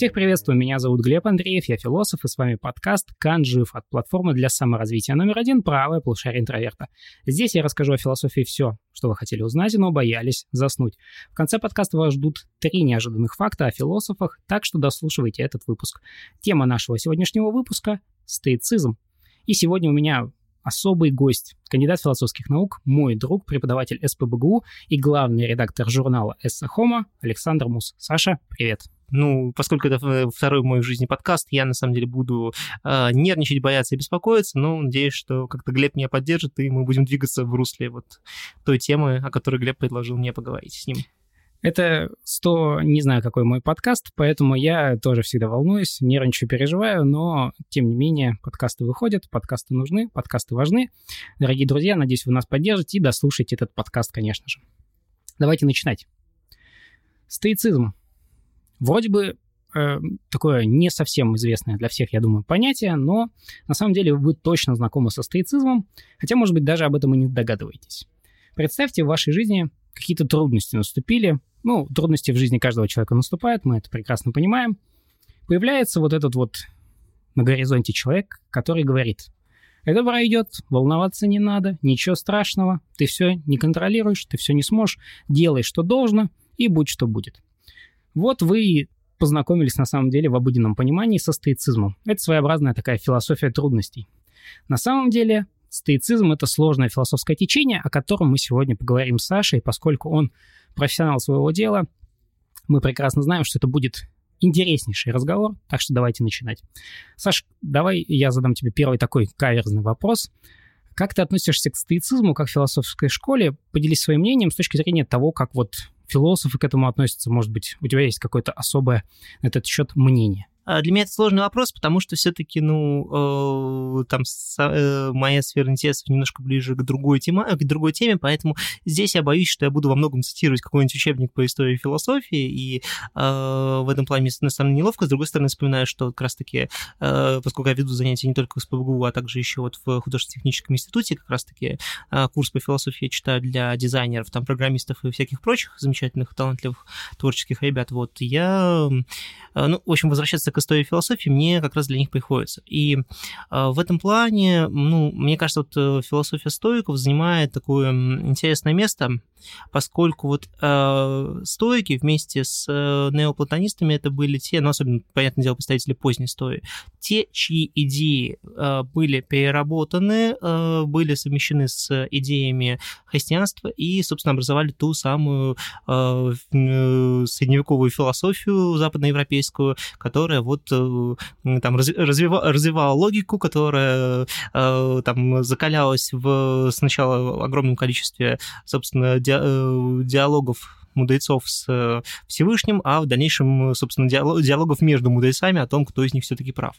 Всех приветствую, меня зовут Глеб Андреев, я философ, и с вами подкаст «Кан жив» от платформы для саморазвития номер один «Правая полушарие интроверта». Здесь я расскажу о философии все, что вы хотели узнать, но боялись заснуть. В конце подкаста вас ждут три неожиданных факта о философах, так что дослушивайте этот выпуск. Тема нашего сегодняшнего выпуска – стоицизм. И сегодня у меня особый гость, кандидат философских наук, мой друг, преподаватель СПБГУ и главный редактор журнала «Эссе Хома» Александр Мус. Саша, привет. Ну, поскольку это второй мой в жизни подкаст, я на самом деле буду э, нервничать, бояться и беспокоиться, но надеюсь, что как-то Глеб меня поддержит, и мы будем двигаться в русле вот той темы, о которой Глеб предложил мне поговорить с ним. Это 100, не знаю, какой мой подкаст, поэтому я тоже всегда волнуюсь, нервничаю, переживаю, но, тем не менее, подкасты выходят, подкасты нужны, подкасты важны. Дорогие друзья, надеюсь, вы нас поддержите и дослушаете этот подкаст, конечно же. Давайте начинать. Стоицизм. Вроде бы э, такое не совсем известное для всех, я думаю, понятие, но на самом деле вы точно знакомы со стоицизмом, хотя, может быть, даже об этом и не догадываетесь. Представьте, в вашей жизни какие-то трудности наступили, ну, трудности в жизни каждого человека наступают, мы это прекрасно понимаем. Появляется вот этот вот на горизонте человек, который говорит, это пройдет, волноваться не надо, ничего страшного, ты все не контролируешь, ты все не сможешь, делай, что должно, и будь, что будет. Вот вы познакомились на самом деле в обыденном понимании со стоицизмом. Это своеобразная такая философия трудностей. На самом деле стоицизм — это сложное философское течение, о котором мы сегодня поговорим с Сашей, поскольку он профессионал своего дела, мы прекрасно знаем, что это будет интереснейший разговор, так что давайте начинать. Саш, давай я задам тебе первый такой каверзный вопрос. Как ты относишься к стоицизму как к философской школе? Поделись своим мнением с точки зрения того, как вот философы к этому относятся. Может быть, у тебя есть какое-то особое на этот счет мнение? А, для меня это сложный вопрос, потому что все-таки, ну, э, там э, моя сфера интересов немножко ближе к другой, тема, к другой теме, поэтому здесь я боюсь, что я буду во многом цитировать какой-нибудь учебник по истории и философии, и э, в этом плане, с одной стороны, неловко, с другой стороны, вспоминаю, что как раз-таки, поскольку я веду занятия не только в СПБГУ, а также еще вот в художественно-техническом институте, как раз-таки курс по философии я читаю для дизайнеров, там, программистов и всяких прочих замечательных, талантливых, творческих ребят, вот, я, ну, в общем, возвращаться к истории философии мне как раз для них приходится. И э, в этом плане, ну, мне кажется, вот э, философия стоиков занимает такое интересное место, поскольку вот э, стойки вместе с э, неоплатонистами это были те, ну, особенно, понятное дело, представители поздней стои, те, чьи идеи э, были переработаны, э, были совмещены с идеями христианства и, собственно, образовали ту самую э, э, средневековую философию западноевропейскую, которая вот э, там развива, развивала логику, которая э, там закалялась в сначала огромном количестве, собственно, диалогов мудрецов с э, Всевышним, а в дальнейшем, собственно, диалогов между мудрецами о том, кто из них все-таки прав.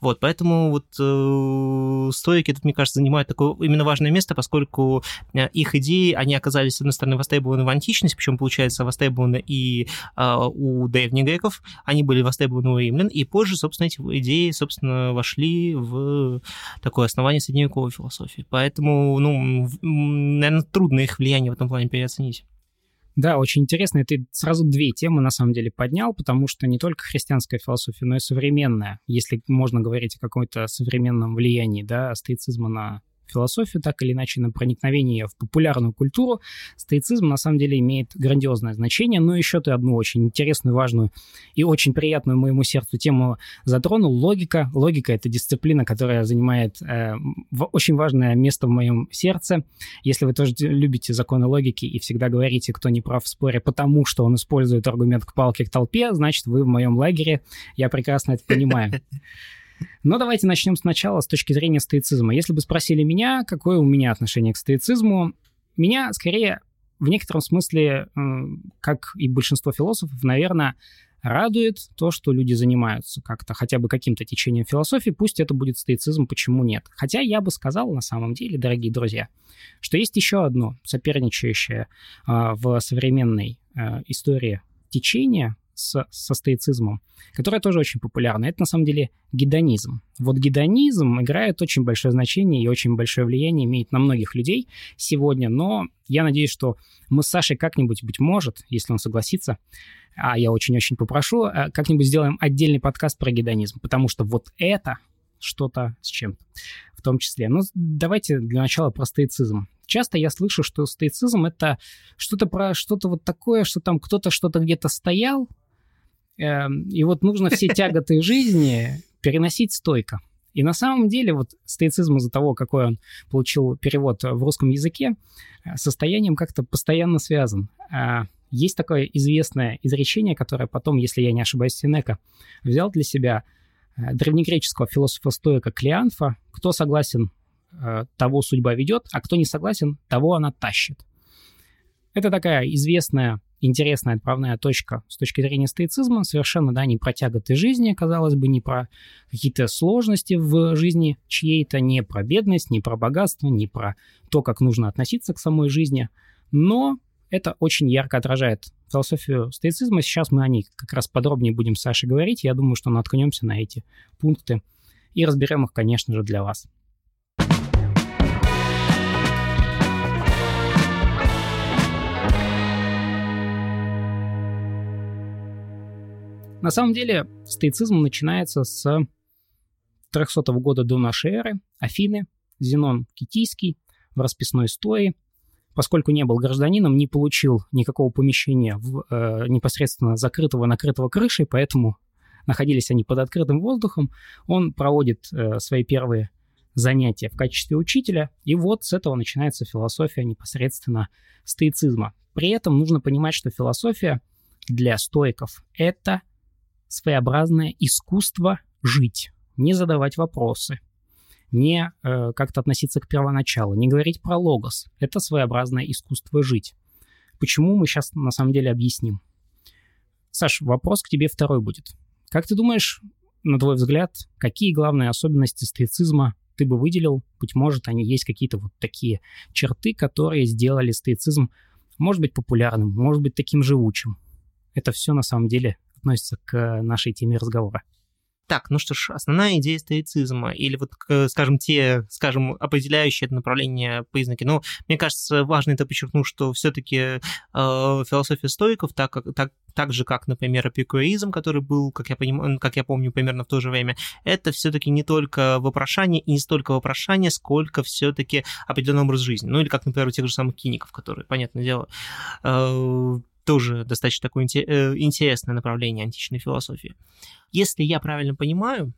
Вот, поэтому вот э, стойки тут, мне кажется, занимают такое именно важное место, поскольку э, их идеи, они оказались, с одной стороны, востребованы в античности, причем, получается, востребованы и э, у древних греков, они были востребованы у римлян, и позже, собственно, эти идеи, собственно, вошли в такое основание средневековой философии. Поэтому, ну, наверное, трудно их влияние в этом плане переоценить. Да, очень интересно. И ты сразу две темы на самом деле поднял, потому что не только христианская философия, но и современная, если можно говорить о каком-то современном влиянии да, стоицизма на философию, так или иначе на проникновение в популярную культуру, стоицизм на самом деле имеет грандиозное значение. Но еще ты одну очень интересную, важную и очень приятную моему сердцу тему затронул. Логика. Логика — это дисциплина, которая занимает э, очень важное место в моем сердце. Если вы тоже любите законы логики и всегда говорите, кто не прав в споре, потому что он использует аргумент к палке к толпе, значит, вы в моем лагере. Я прекрасно это понимаю. Но давайте начнем сначала с точки зрения стоицизма. Если бы спросили меня, какое у меня отношение к стоицизму, меня скорее в некотором смысле, как и большинство философов, наверное, радует то, что люди занимаются как-то хотя бы каким-то течением философии, пусть это будет стоицизм, почему нет. Хотя я бы сказал на самом деле, дорогие друзья, что есть еще одно соперничающее э, в современной э, истории течение с, со стоицизмом, которая тоже очень популярна. Это на самом деле гедонизм. Вот гедонизм играет очень большое значение и очень большое влияние имеет на многих людей сегодня, но я надеюсь, что мы с Сашей как-нибудь, быть может, если он согласится, а я очень-очень попрошу, э, как-нибудь сделаем отдельный подкаст про гедонизм, потому что вот это что-то с чем-то в том числе. Но давайте для начала про стоицизм. Часто я слышу, что стоицизм — это что-то про что-то вот такое, что там кто-то что-то где-то стоял, и вот нужно все тяготы жизни переносить стойко. И на самом деле вот стоицизм из-за того, какой он получил перевод в русском языке, э, состоянием как-то постоянно связан. Э, есть такое известное изречение, которое потом, если я не ошибаюсь, Синека взял для себя э, древнегреческого философа-стоика Клеанфа. Кто согласен, э, того судьба ведет, а кто не согласен, того она тащит. Это такая известная, интересная отправная точка с точки зрения стоицизма, совершенно, да, не про тяготы жизни, казалось бы, не про какие-то сложности в жизни чьей-то, не про бедность, не про богатство, не про то, как нужно относиться к самой жизни, но это очень ярко отражает философию стоицизма. Сейчас мы о ней как раз подробнее будем с Сашей говорить. Я думаю, что наткнемся на эти пункты и разберем их, конечно же, для вас. На самом деле, стоицизм начинается с 300 года до нашей эры. Афины, Зенон Китийский в расписной стое – поскольку не был гражданином, не получил никакого помещения в, э, непосредственно закрытого, накрытого крышей, поэтому находились они под открытым воздухом. Он проводит э, свои первые занятия в качестве учителя, и вот с этого начинается философия непосредственно стоицизма. При этом нужно понимать, что философия для стоиков – это своеобразное искусство жить, не задавать вопросы, не э, как-то относиться к первоначалу, не говорить про логос. Это своеобразное искусство жить. Почему мы сейчас на самом деле объясним? Саш, вопрос к тебе второй будет. Как ты думаешь, на твой взгляд, какие главные особенности стоицизма ты бы выделил? Быть может, они есть какие-то вот такие черты, которые сделали стоицизм, может быть, популярным, может быть, таким живучим. Это все на самом деле относится к нашей теме разговора. Так, ну что ж, основная идея стоицизма, или вот, скажем, те, скажем, определяющие это направление признаки. Ну, мне кажется, важно это подчеркнуть, что все-таки э, философия стоиков, так, как, так, так же, как, например, эпикуризм, который был, как я, понимаю, как я помню, примерно в то же время, это все-таки не только вопрошание и не столько вопрошание, сколько все-таки определенный образ жизни. Ну, или как, например, у тех же самых киников, которые, понятное дело, э, тоже достаточно такое э, интересное направление античной философии. Если я правильно понимаю,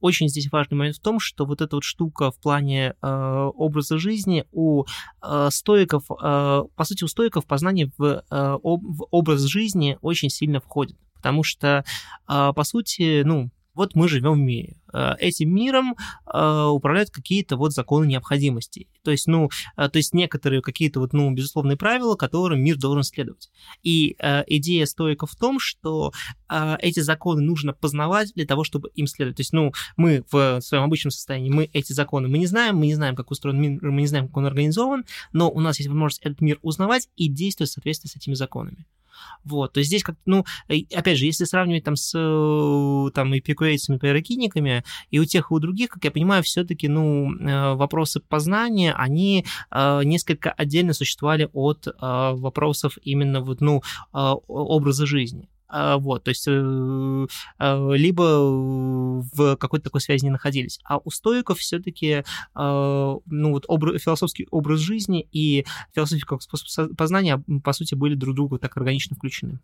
очень здесь важный момент в том, что вот эта вот штука в плане э, образа жизни у э, стоиков, э, по сути, у стоиков познание в, э, об, в образ жизни очень сильно входит. Потому что, э, по сути, ну, вот мы живем в мире. Э, этим миром э, управляют какие-то вот законы необходимости. То есть, ну, э, то есть некоторые какие-то вот, ну, безусловные правила, которым мир должен следовать. И идея стоика в том, что эти законы нужно познавать для того, чтобы им следовать. То есть, ну, мы в своем обычном состоянии, мы эти законы, мы не знаем, мы не знаем, как устроен мир, мы не знаем, как он организован, но у нас есть возможность этот мир узнавать и действовать в соответствии с этими законами. Вот, то есть здесь как, ну, опять же, если сравнивать там с э, там эпикурейцами, пирокиниками, и у тех, и у других, как я понимаю, все-таки, ну, э, вопросы познания, они э, несколько отдельно существовали от вопросов именно вот, ну, образа жизни. Вот, то есть либо в какой-то такой связи не находились. А у стоиков все-таки а, ну, вот образ, философский образ жизни и философия как способ познания, по сути, были друг другу так органично включены.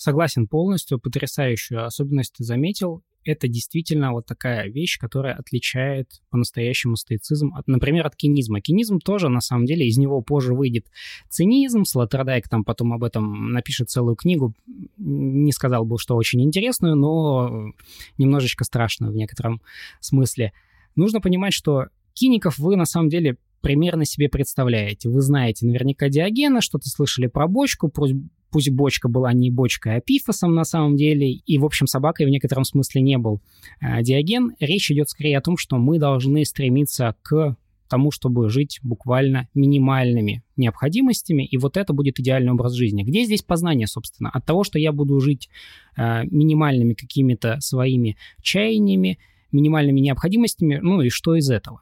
Согласен полностью, потрясающую особенность ты заметил это действительно вот такая вещь, которая отличает по-настоящему стоицизм, от, например, от кинизма. Кинизм тоже, на самом деле, из него позже выйдет цинизм. Слотerdijk там потом об этом напишет целую книгу. Не сказал бы, что очень интересную, но немножечко страшную в некотором смысле. Нужно понимать, что киников вы на самом деле примерно себе представляете. Вы знаете наверняка Диогена, что-то слышали про бочку, пусть, пусть бочка была не бочкой, а пифосом на самом деле, и, в общем, собакой в некотором смысле не был а, Диоген. Речь идет скорее о том, что мы должны стремиться к тому, чтобы жить буквально минимальными необходимостями, и вот это будет идеальный образ жизни. Где здесь познание, собственно? От того, что я буду жить э, минимальными какими-то своими чаяниями, минимальными необходимостями, ну и что из этого?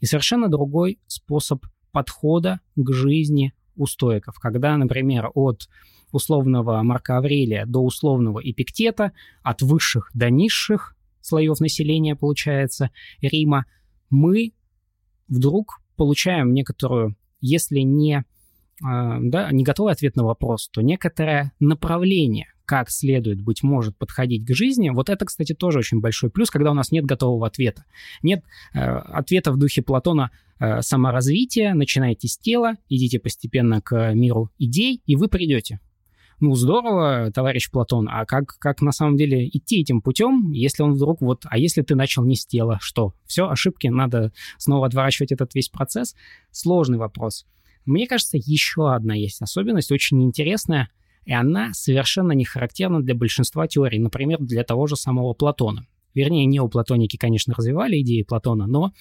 И совершенно другой способ подхода к жизни у стоиков, когда, например, от условного Марка Аврелия до условного Эпиктета, от высших до низших слоев населения, получается, Рима, мы вдруг получаем некоторую, если не, а, да, не готовый ответ на вопрос, то некоторое направление, как следует, быть может, подходить к жизни. Вот это, кстати, тоже очень большой плюс, когда у нас нет готового ответа. Нет э, ответа в духе Платона э, саморазвития, начинайте с тела, идите постепенно к миру идей, и вы придете ну, здорово, товарищ Платон, а как, как на самом деле идти этим путем, если он вдруг вот, а если ты начал не с тела, что? Все, ошибки, надо снова отворачивать этот весь процесс? Сложный вопрос. Мне кажется, еще одна есть особенность, очень интересная, и она совершенно не характерна для большинства теорий, например, для того же самого Платона. Вернее, неоплатоники, конечно, развивали идеи Платона, но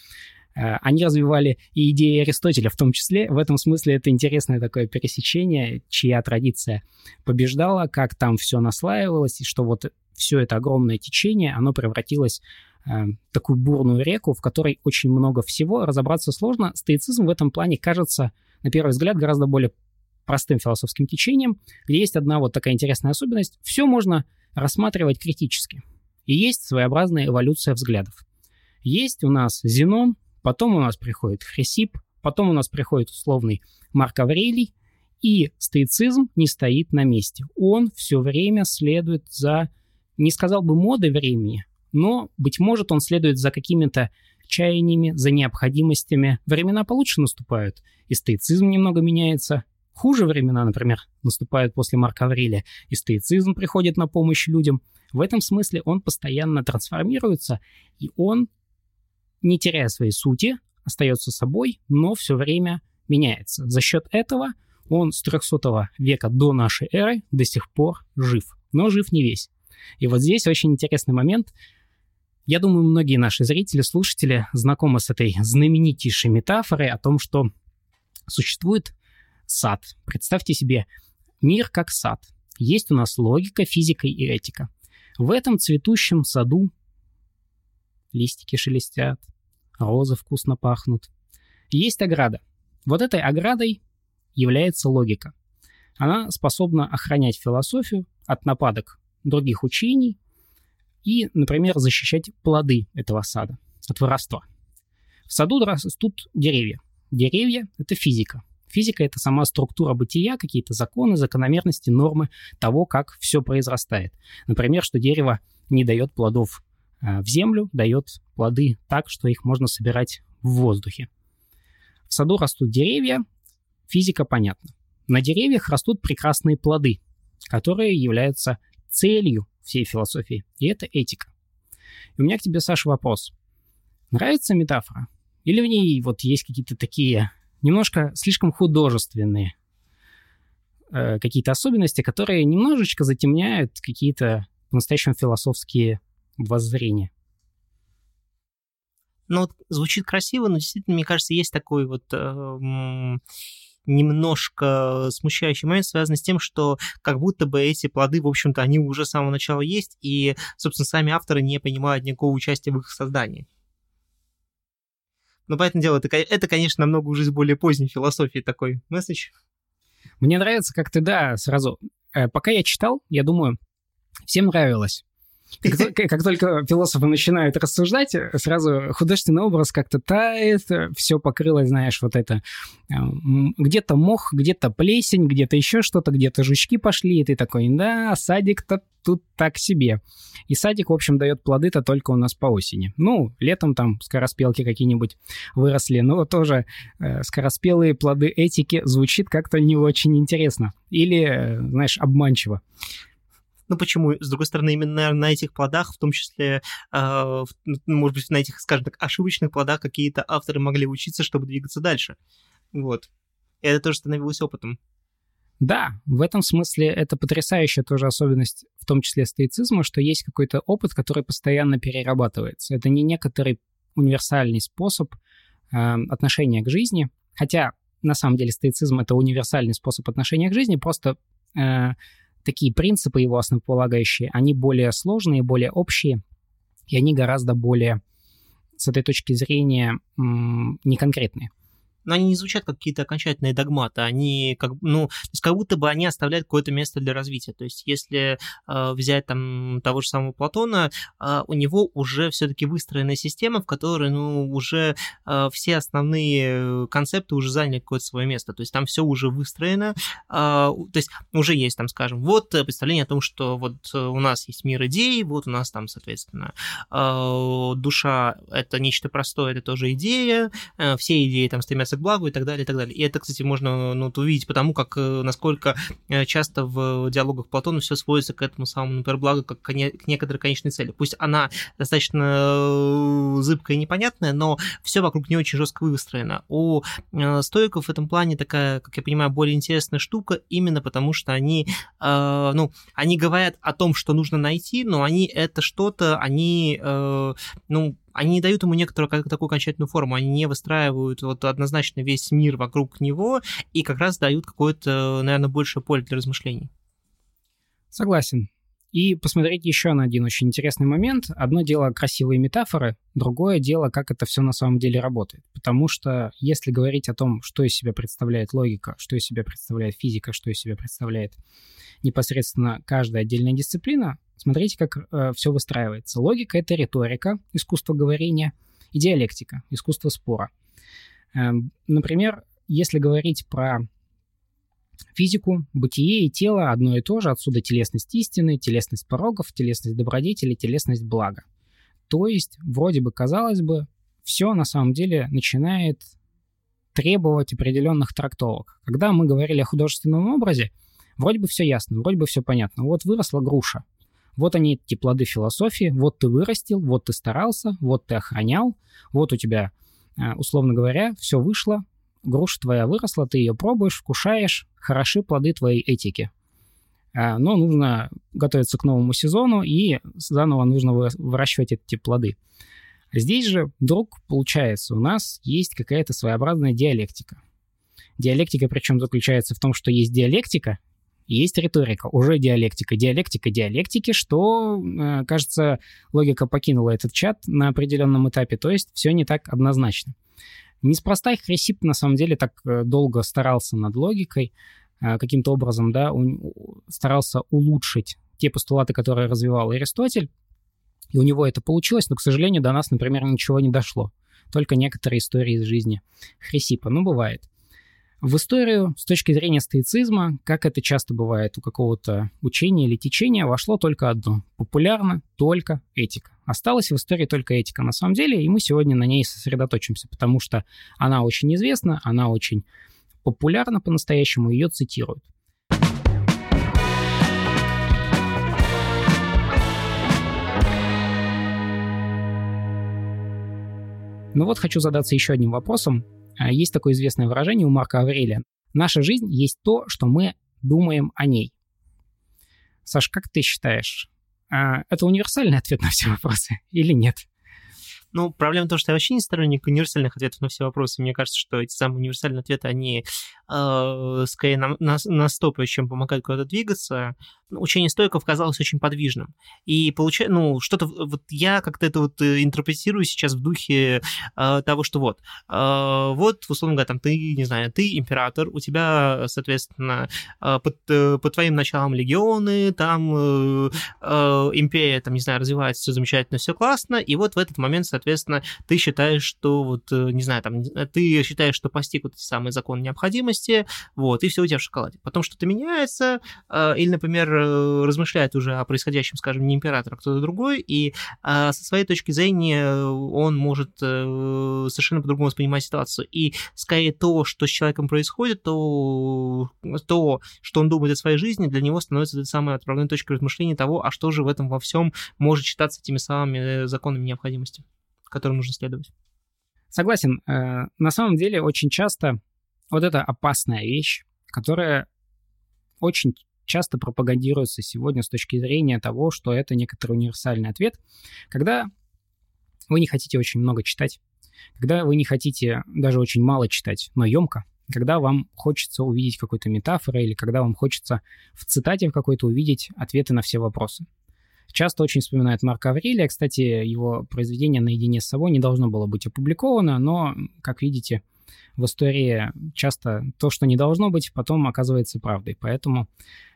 они развивали и идеи Аристотеля в том числе. В этом смысле это интересное такое пересечение, чья традиция побеждала, как там все наслаивалось, и что вот все это огромное течение, оно превратилось э, такую бурную реку, в которой очень много всего, разобраться сложно. Стоицизм в этом плане кажется, на первый взгляд, гораздо более простым философским течением, где есть одна вот такая интересная особенность. Все можно рассматривать критически. И есть своеобразная эволюция взглядов. Есть у нас Зенон, Потом у нас приходит Хрисип, потом у нас приходит условный Марк Аврелий, и стоицизм не стоит на месте. Он все время следует за, не сказал бы модой времени, но, быть может, он следует за какими-то чаяниями, за необходимостями. Времена получше наступают, и стоицизм немного меняется. Хуже времена, например, наступают после Марка Аврелия, и стоицизм приходит на помощь людям. В этом смысле он постоянно трансформируется, и он не теряя своей сути, остается собой, но все время меняется. За счет этого он с 300 века до нашей эры до сих пор жив, но жив не весь. И вот здесь очень интересный момент. Я думаю, многие наши зрители, слушатели знакомы с этой знаменитейшей метафорой о том, что существует сад. Представьте себе мир как сад. Есть у нас логика, физика и этика. В этом цветущем саду листики шелестят, розы вкусно пахнут. Есть ограда. Вот этой оградой является логика. Она способна охранять философию от нападок других учений и, например, защищать плоды этого сада от воровства. В саду растут деревья. Деревья — это физика. Физика — это сама структура бытия, какие-то законы, закономерности, нормы того, как все произрастает. Например, что дерево не дает плодов в землю, дает плоды так, что их можно собирать в воздухе. В саду растут деревья, физика понятна. На деревьях растут прекрасные плоды, которые являются целью всей философии, и это этика. И у меня к тебе, Саша, вопрос. Нравится метафора? Или в ней вот есть какие-то такие немножко слишком художественные э, какие-то особенности, которые немножечко затемняют какие-то по-настоящему философские воззрение. Ну, вот звучит красиво, но действительно, мне кажется, есть такой вот э, немножко смущающий момент, связанный с тем, что как будто бы эти плоды, в общем-то, они уже с самого начала есть, и, собственно, сами авторы не понимают никакого участия в их создании. Но, поэтому дело, это, это, конечно, намного уже из более поздней философии такой месседж. Мне нравится, как ты, да, сразу... Э, пока я читал, я думаю, всем нравилось. Как, как только философы начинают рассуждать, сразу художественный образ как-то тает, все покрылось, знаешь, вот это э, где-то мох, где-то плесень, где-то еще что-то, где-то жучки пошли, и ты такой, да, садик-то тут так себе. И садик, в общем, дает плоды-то только у нас по осени. Ну, летом там скороспелки какие-нибудь выросли, но тоже э, скороспелые плоды этики звучит как-то не очень интересно. Или, э, знаешь, обманчиво. Ну почему? С другой стороны, именно на этих плодах, в том числе, э, может быть, на этих, скажем так, ошибочных плодах какие-то авторы могли учиться, чтобы двигаться дальше. Вот. И это тоже становилось опытом. Да, в этом смысле это потрясающая тоже особенность, в том числе стоицизма, что есть какой-то опыт, который постоянно перерабатывается. Это не некоторый универсальный способ отношение к жизни. Хотя, на самом деле, стоицизм — это универсальный способ отношения к жизни, просто такие принципы его основополагающие, они более сложные, более общие, и они гораздо более, с этой точки зрения, неконкретные но они не звучат как какие-то окончательные догматы, они как, ну, то есть как будто бы они оставляют какое-то место для развития. То есть если э, взять там того же самого Платона, э, у него уже все-таки выстроенная система, в которой, ну, уже э, все основные концепты уже заняли какое-то свое место. То есть там все уже выстроено, э, то есть уже есть там, скажем, вот представление о том, что вот у нас есть мир идей, вот у нас там, соответственно, э, душа — это нечто простое, это тоже идея, э, все идеи там стремятся к благу и так далее, и так далее. И это, кстати, можно ну, увидеть потому, как э, насколько э, часто в диалогах Платона все сводится к этому самому, например, благу, как к, не, к некоторой конечной цели. Пусть она достаточно э, зыбкая и непонятная, но все вокруг нее очень жестко выстроено. У стоиков в этом плане такая, как я понимаю, более интересная штука, именно потому что они, ну, они говорят о том, что нужно найти, но они это что-то, они, ну, они не дают ему некоторую как, такую окончательную форму, они не выстраивают вот однозначно весь мир вокруг него и как раз дают какое-то, наверное, большее поле для размышлений. Согласен. И посмотреть еще на один очень интересный момент. Одно дело красивые метафоры, другое дело, как это все на самом деле работает. Потому что если говорить о том, что из себя представляет логика, что из себя представляет физика, что из себя представляет непосредственно каждая отдельная дисциплина, Смотрите, как э, все выстраивается. Логика — это риторика, искусство говорения, и диалектика, искусство спора. Э, например, если говорить про физику, бытие и тело одно и то же, отсюда телесность истины, телесность порогов, телесность добродетели, телесность блага. То есть, вроде бы, казалось бы, все на самом деле начинает требовать определенных трактовок. Когда мы говорили о художественном образе, вроде бы все ясно, вроде бы все понятно. Вот выросла груша. Вот они, эти плоды философии. Вот ты вырастил, вот ты старался, вот ты охранял, вот у тебя, э, условно говоря, все вышло, груша твоя выросла, ты ее пробуешь, вкушаешь, хороши плоды твоей этики. Э, но нужно готовиться к новому сезону, и заново нужно выращивать эти плоды. Здесь же вдруг, получается, у нас есть какая-то своеобразная диалектика. Диалектика причем заключается в том, что есть диалектика, есть риторика, уже диалектика, диалектика диалектики, что, э, кажется, логика покинула этот чат на определенном этапе, то есть все не так однозначно. Неспроста Хрисип на самом деле так э, долго старался над логикой, э, каким-то образом, да, старался улучшить те постулаты, которые развивал Аристотель, и у него это получилось, но, к сожалению, до нас, например, ничего не дошло. Только некоторые истории из жизни Хрисипа. Ну, бывает. В историю с точки зрения стоицизма, как это часто бывает у какого-то учения или течения, вошло только одно. Популярно только этика. Осталась в истории только этика на самом деле, и мы сегодня на ней сосредоточимся, потому что она очень известна, она очень популярна по-настоящему, ее цитируют. Ну вот хочу задаться еще одним вопросом. А, есть такое известное выражение у Марка Аврелия. Наша жизнь есть то, что мы думаем о ней. Саш, как ты считаешь, а, это универсальный ответ на все вопросы или нет? Ну, проблема в том, что я вообще не сторонник универсальных ответов на все вопросы. Мне кажется, что эти самые универсальные ответы, они э, скорее на, на, на стопы, чем помогают куда-то двигаться учение стоиков казалось очень подвижным. И получается, ну, что-то, вот я как-то это вот э, интерпретирую сейчас в духе э, того, что вот, э, вот, условно говоря, там, ты, не знаю, ты император, у тебя, соответственно, э, под, э, под твоим началом легионы, там э, э, империя, там, не знаю, развивается, все замечательно, все классно, и вот в этот момент, соответственно, ты считаешь, что вот, э, не знаю, там, ты считаешь, что постиг вот эти самые законы необходимости, вот, и все у тебя в шоколаде. Потом что-то меняется, э, или, например, размышляет уже о происходящем, скажем, не император, а кто-то другой, и а, со своей точки зрения он может а, совершенно по-другому воспринимать ситуацию. И скорее то, что с человеком происходит, то, то, что он думает о своей жизни, для него становится этой самой отправной точкой размышления того, а что же в этом во всем может считаться теми самыми законами необходимости, которым нужно следовать. Согласен. На самом деле очень часто вот эта опасная вещь, которая очень часто пропагандируется сегодня с точки зрения того, что это некоторый универсальный ответ, когда вы не хотите очень много читать, когда вы не хотите даже очень мало читать, но емко, когда вам хочется увидеть какой-то метафоры или когда вам хочется в цитате в какой-то увидеть ответы на все вопросы. Часто очень вспоминают Марка Аврелия. Кстати, его произведение «Наедине с собой» не должно было быть опубликовано, но, как видите, в истории часто то, что не должно быть, потом оказывается правдой. Поэтому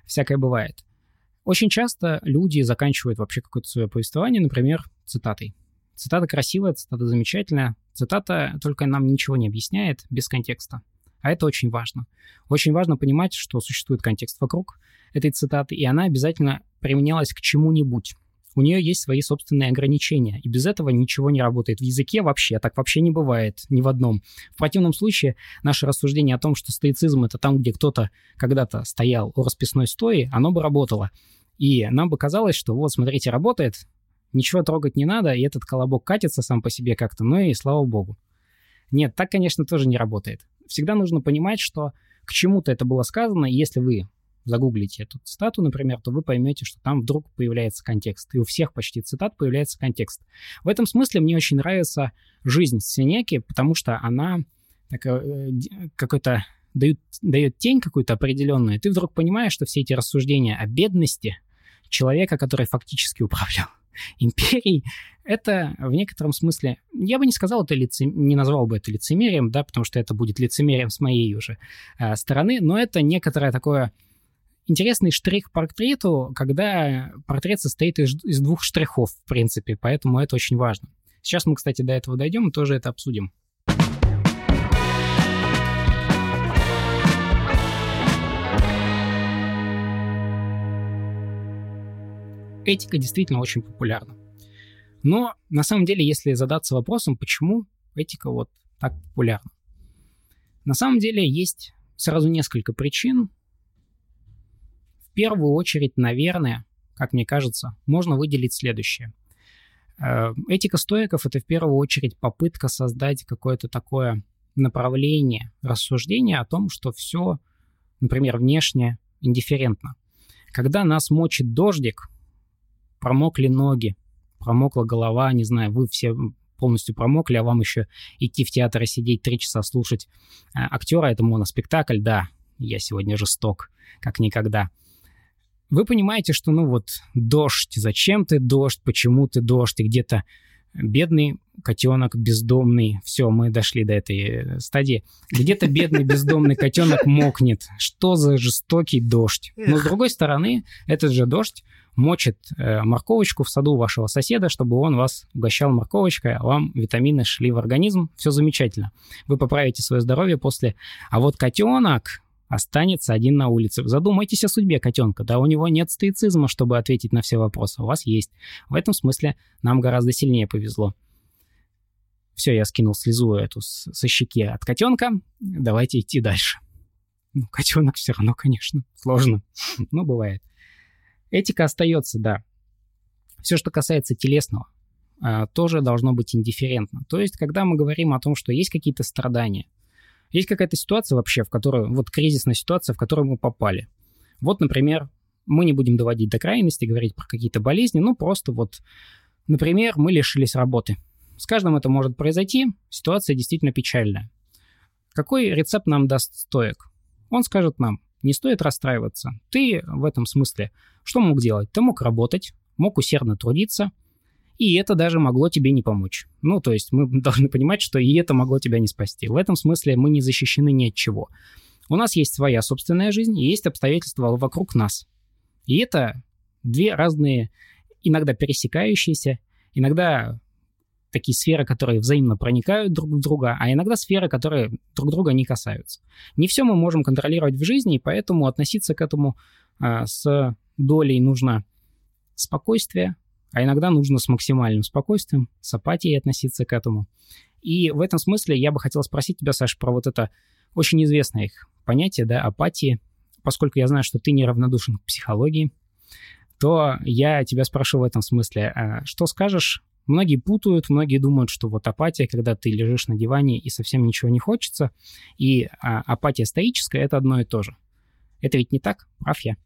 всякое бывает. Очень часто люди заканчивают вообще какое-то свое повествование, например, цитатой. Цитата красивая, цитата замечательная. Цитата только нам ничего не объясняет без контекста. А это очень важно. Очень важно понимать, что существует контекст вокруг этой цитаты, и она обязательно применялась к чему-нибудь. У нее есть свои собственные ограничения, и без этого ничего не работает в языке вообще, так вообще не бывает ни в одном. В противном случае наше рассуждение о том, что стоицизм — это там, где кто-то когда-то стоял у расписной стои, оно бы работало. И нам бы казалось, что вот, смотрите, работает, ничего трогать не надо, и этот колобок катится сам по себе как-то, ну и слава богу. Нет, так, конечно, тоже не работает. Всегда нужно понимать, что к чему-то это было сказано, и если вы загуглите эту цитату, например, то вы поймете, что там вдруг появляется контекст. И у всех почти цитат появляется контекст. В этом смысле мне очень нравится жизнь Синеки, потому что она э, какой-то дает, дает тень какую-то определенную, и ты вдруг понимаешь, что все эти рассуждения о бедности человека, который фактически управлял империей, это в некотором смысле, я бы не сказал это лице, не назвал бы это лицемерием, да, потому что это будет лицемерием с моей уже э, стороны, но это некоторое такое интересный штрих портрету, когда портрет состоит из, из двух штрихов, в принципе, поэтому это очень важно. Сейчас мы, кстати, до этого дойдем и тоже это обсудим. Этика действительно очень популярна. Но на самом деле, если задаться вопросом, почему этика вот так популярна, на самом деле есть сразу несколько причин, первую очередь, наверное, как мне кажется, можно выделить следующее. Э, этика стоиков — это в первую очередь попытка создать какое-то такое направление рассуждения о том, что все, например, внешне индифферентно. Когда нас мочит дождик, промокли ноги, промокла голова, не знаю, вы все полностью промокли, а вам еще идти в театр и сидеть три часа слушать э, актера, это моноспектакль, да, я сегодня жесток, как никогда – вы понимаете, что, ну вот, дождь, зачем ты дождь, почему ты дождь, и где-то бедный котенок бездомный, все, мы дошли до этой э, стадии, где-то бедный бездомный котенок мокнет. Что за жестокий дождь? Но с другой стороны, этот же дождь мочит э, морковочку в саду вашего соседа, чтобы он вас угощал морковочкой, а вам витамины шли в организм. Все замечательно. Вы поправите свое здоровье после. А вот котенок, останется один на улице. Задумайтесь о судьбе котенка. Да, у него нет стоицизма, чтобы ответить на все вопросы. У вас есть. В этом смысле нам гораздо сильнее повезло. Все, я скинул слезу эту со щеки от котенка. Давайте идти дальше. Ну, котенок все равно, конечно, сложно. Но бывает. Этика остается, да. Все, что касается телесного, а, тоже должно быть индифферентно. То есть, когда мы говорим о том, что есть какие-то страдания, есть какая-то ситуация вообще, в которую, вот кризисная ситуация, в которую мы попали. Вот, например, мы не будем доводить до крайности, говорить про какие-то болезни, ну просто вот, например, мы лишились работы. С каждым это может произойти, ситуация действительно печальная. Какой рецепт нам даст стоек? Он скажет нам, не стоит расстраиваться. Ты в этом смысле что мог делать? Ты мог работать, мог усердно трудиться – и это даже могло тебе не помочь. Ну, то есть мы должны понимать, что и это могло тебя не спасти. В этом смысле мы не защищены ни от чего. У нас есть своя собственная жизнь и есть обстоятельства вокруг нас. И это две разные, иногда пересекающиеся, иногда такие сферы, которые взаимно проникают друг в друга, а иногда сферы, которые друг друга не касаются. Не все мы можем контролировать в жизни, и поэтому относиться к этому а, с долей нужно спокойствия, а иногда нужно с максимальным спокойствием, с апатией относиться к этому. И в этом смысле я бы хотел спросить тебя, Саша, про вот это очень известное их понятие, да, апатии. Поскольку я знаю, что ты неравнодушен к психологии, то я тебя спрошу в этом смысле, а что скажешь? Многие путают, многие думают, что вот апатия, когда ты лежишь на диване и совсем ничего не хочется, и а, апатия стоическая — это одно и то же. Это ведь не так, прав я?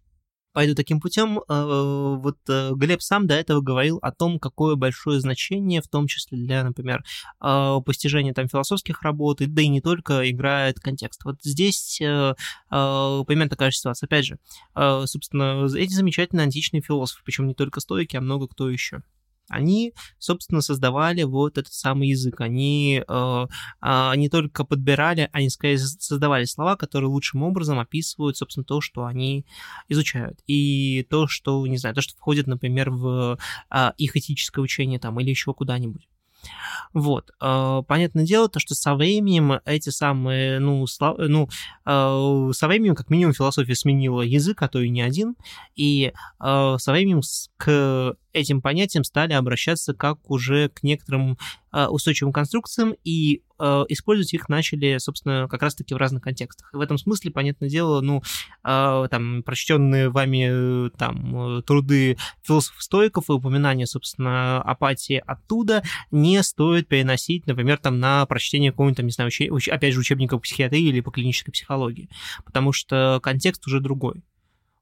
Пойду таким путем. Э, вот э, Глеб сам до этого говорил о том, какое большое значение, в том числе для, например, э, постижения там философских работ, да и не только, играет контекст. Вот здесь примерно такая же ситуация. Опять же, собственно, эти замечательные античные философы, причем не только стойки, а много кто еще они, собственно, создавали вот этот самый язык. Они э, э, не только подбирали, они, скорее, создавали слова, которые лучшим образом описывают, собственно, то, что они изучают. И то, что, не знаю, то, что входит, например, в э, их этическое учение там или еще куда-нибудь. Вот. Э, понятное дело, то, что со временем эти самые, ну, слов... ну со временем, как минимум, философия сменила язык, а то и не один, и со временем к этим понятиям стали обращаться как уже к некоторым э, устойчивым конструкциям и э, использовать их начали, собственно, как раз-таки в разных контекстах. И в этом смысле, понятное дело, ну, э, там, прочтенные вами там труды философов-стоиков и упоминания, собственно, апатии оттуда не стоит переносить, например, там, на прочтение какого-нибудь, там, не знаю, уч... опять же, учебника по психиатрии или по клинической психологии, потому что контекст уже другой.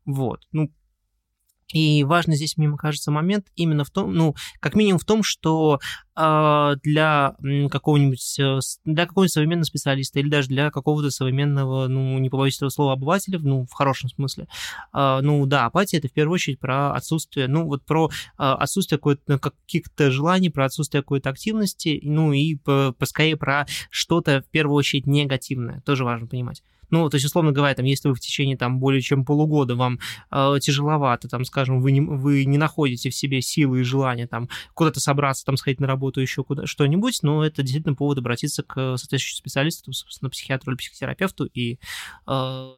Вот. Ну, и важный здесь, мне кажется, момент именно в том, ну, как минимум в том, что э, для какого-нибудь для какого-нибудь современного специалиста или даже для какого-то современного, ну, не побоюсь этого слова, обывателя, ну, в хорошем смысле, э, ну, да, апатия это в первую очередь про отсутствие, ну, вот про э, отсутствие какой-то каких-то желаний, про отсутствие какой-то активности, ну, и по, скорее про что-то в первую очередь негативное, тоже важно понимать. Ну, то есть, условно говоря, там, если вы в течение там более чем полугода вам э, тяжеловато, там, скажем, вы не, вы не находите в себе силы и желания там куда-то собраться, там, сходить на работу, еще куда что-нибудь, но это действительно повод обратиться к соответствующему специалисту, собственно, психиатру или психотерапевту и э,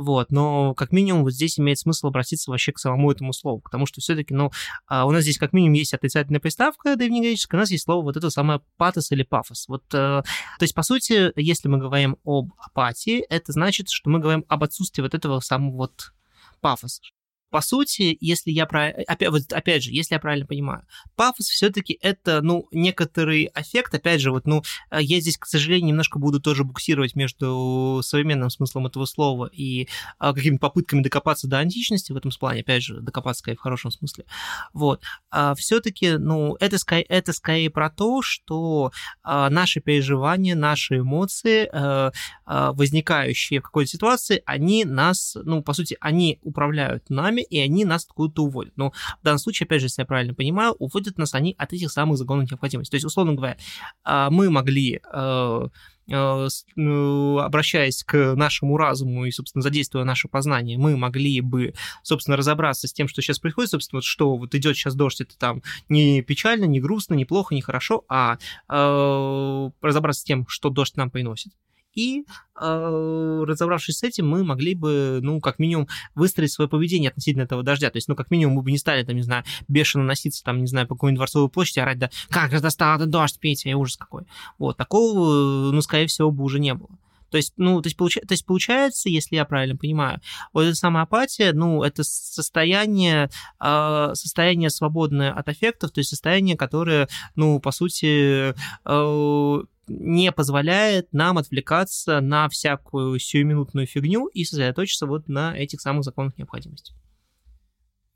вот, но как минимум вот здесь имеет смысл обратиться вообще к самому этому слову, потому что все-таки, ну, а, у нас здесь как минимум есть отрицательная приставка древнегреческая, у нас есть слово вот это самое патос или пафос. Вот, э, то есть, по сути, если мы говорим об апатии, это значит, что мы говорим об отсутствии вот этого самого вот пафоса по сути, если я про... опять, вот, опять же, если я правильно понимаю, пафос все-таки это, ну, некоторый аффект, опять же, вот, ну, я здесь, к сожалению, немножко буду тоже буксировать между современным смыслом этого слова и а, какими-то попытками докопаться до античности в этом плане, опять же, докопаться, скорее, в хорошем смысле. Вот. А все-таки, ну, это, скорее, это скорее про то, что а, наши переживания, наши эмоции, а, а, возникающие в какой-то ситуации, они нас, ну, по сути, они управляют нами, нами, и они нас откуда-то уводят. Но в данном случае, опять же, если я правильно понимаю, уводят нас они от этих самых законов необходимости. То есть, условно говоря, а, мы могли э, э, ну, обращаясь к нашему разуму и, собственно, задействуя наше познание, мы могли бы, собственно, разобраться с тем, что сейчас происходит, собственно, вот что вот идет сейчас дождь, это там не печально, не грустно, не плохо, не хорошо, а э, разобраться с тем, что дождь нам приносит и э, разобравшись с этим, мы могли бы, ну, как минимум, выстроить свое поведение относительно этого дождя. То есть, ну, как минимум, мы бы не стали, там, не знаю, бешено носиться, там, не знаю, по какой-нибудь дворцовой площади, орать, да, как же достал этот дождь, Петя, ужас какой. Вот, такого, ну, скорее всего, бы уже не было. То есть, ну, то есть, получ... то есть получается, если я правильно понимаю, вот эта самая апатия, ну, это состояние, э, состояние свободное от аффектов, то есть состояние, которое, ну, по сути, э, не позволяет нам отвлекаться на всякую сиюминутную фигню и сосредоточиться вот на этих самых законах необходимости.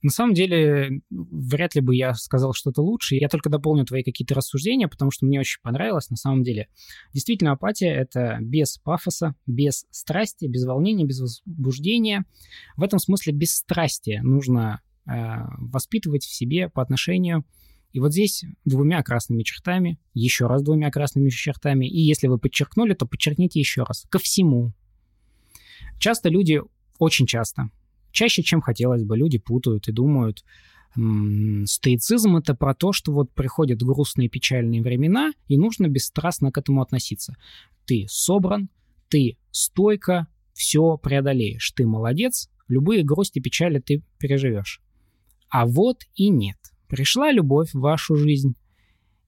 На самом деле, вряд ли бы я сказал что-то лучше. Я только дополню твои какие-то рассуждения, потому что мне очень понравилось на самом деле. Действительно, апатия — это без пафоса, без страсти, без волнения, без возбуждения. В этом смысле бесстрастие нужно э, воспитывать в себе по отношению и вот здесь двумя красными чертами, еще раз двумя красными чертами, и если вы подчеркнули, то подчеркните еще раз. Ко всему. Часто люди, очень часто, чаще, чем хотелось бы, люди путают и думают, стоицизм это про то, что вот приходят грустные печальные времена, и нужно бесстрастно к этому относиться. Ты собран, ты стойко, все преодолеешь, ты молодец, любые грусти, печали ты переживешь. А вот и нет – Пришла любовь в вашу жизнь.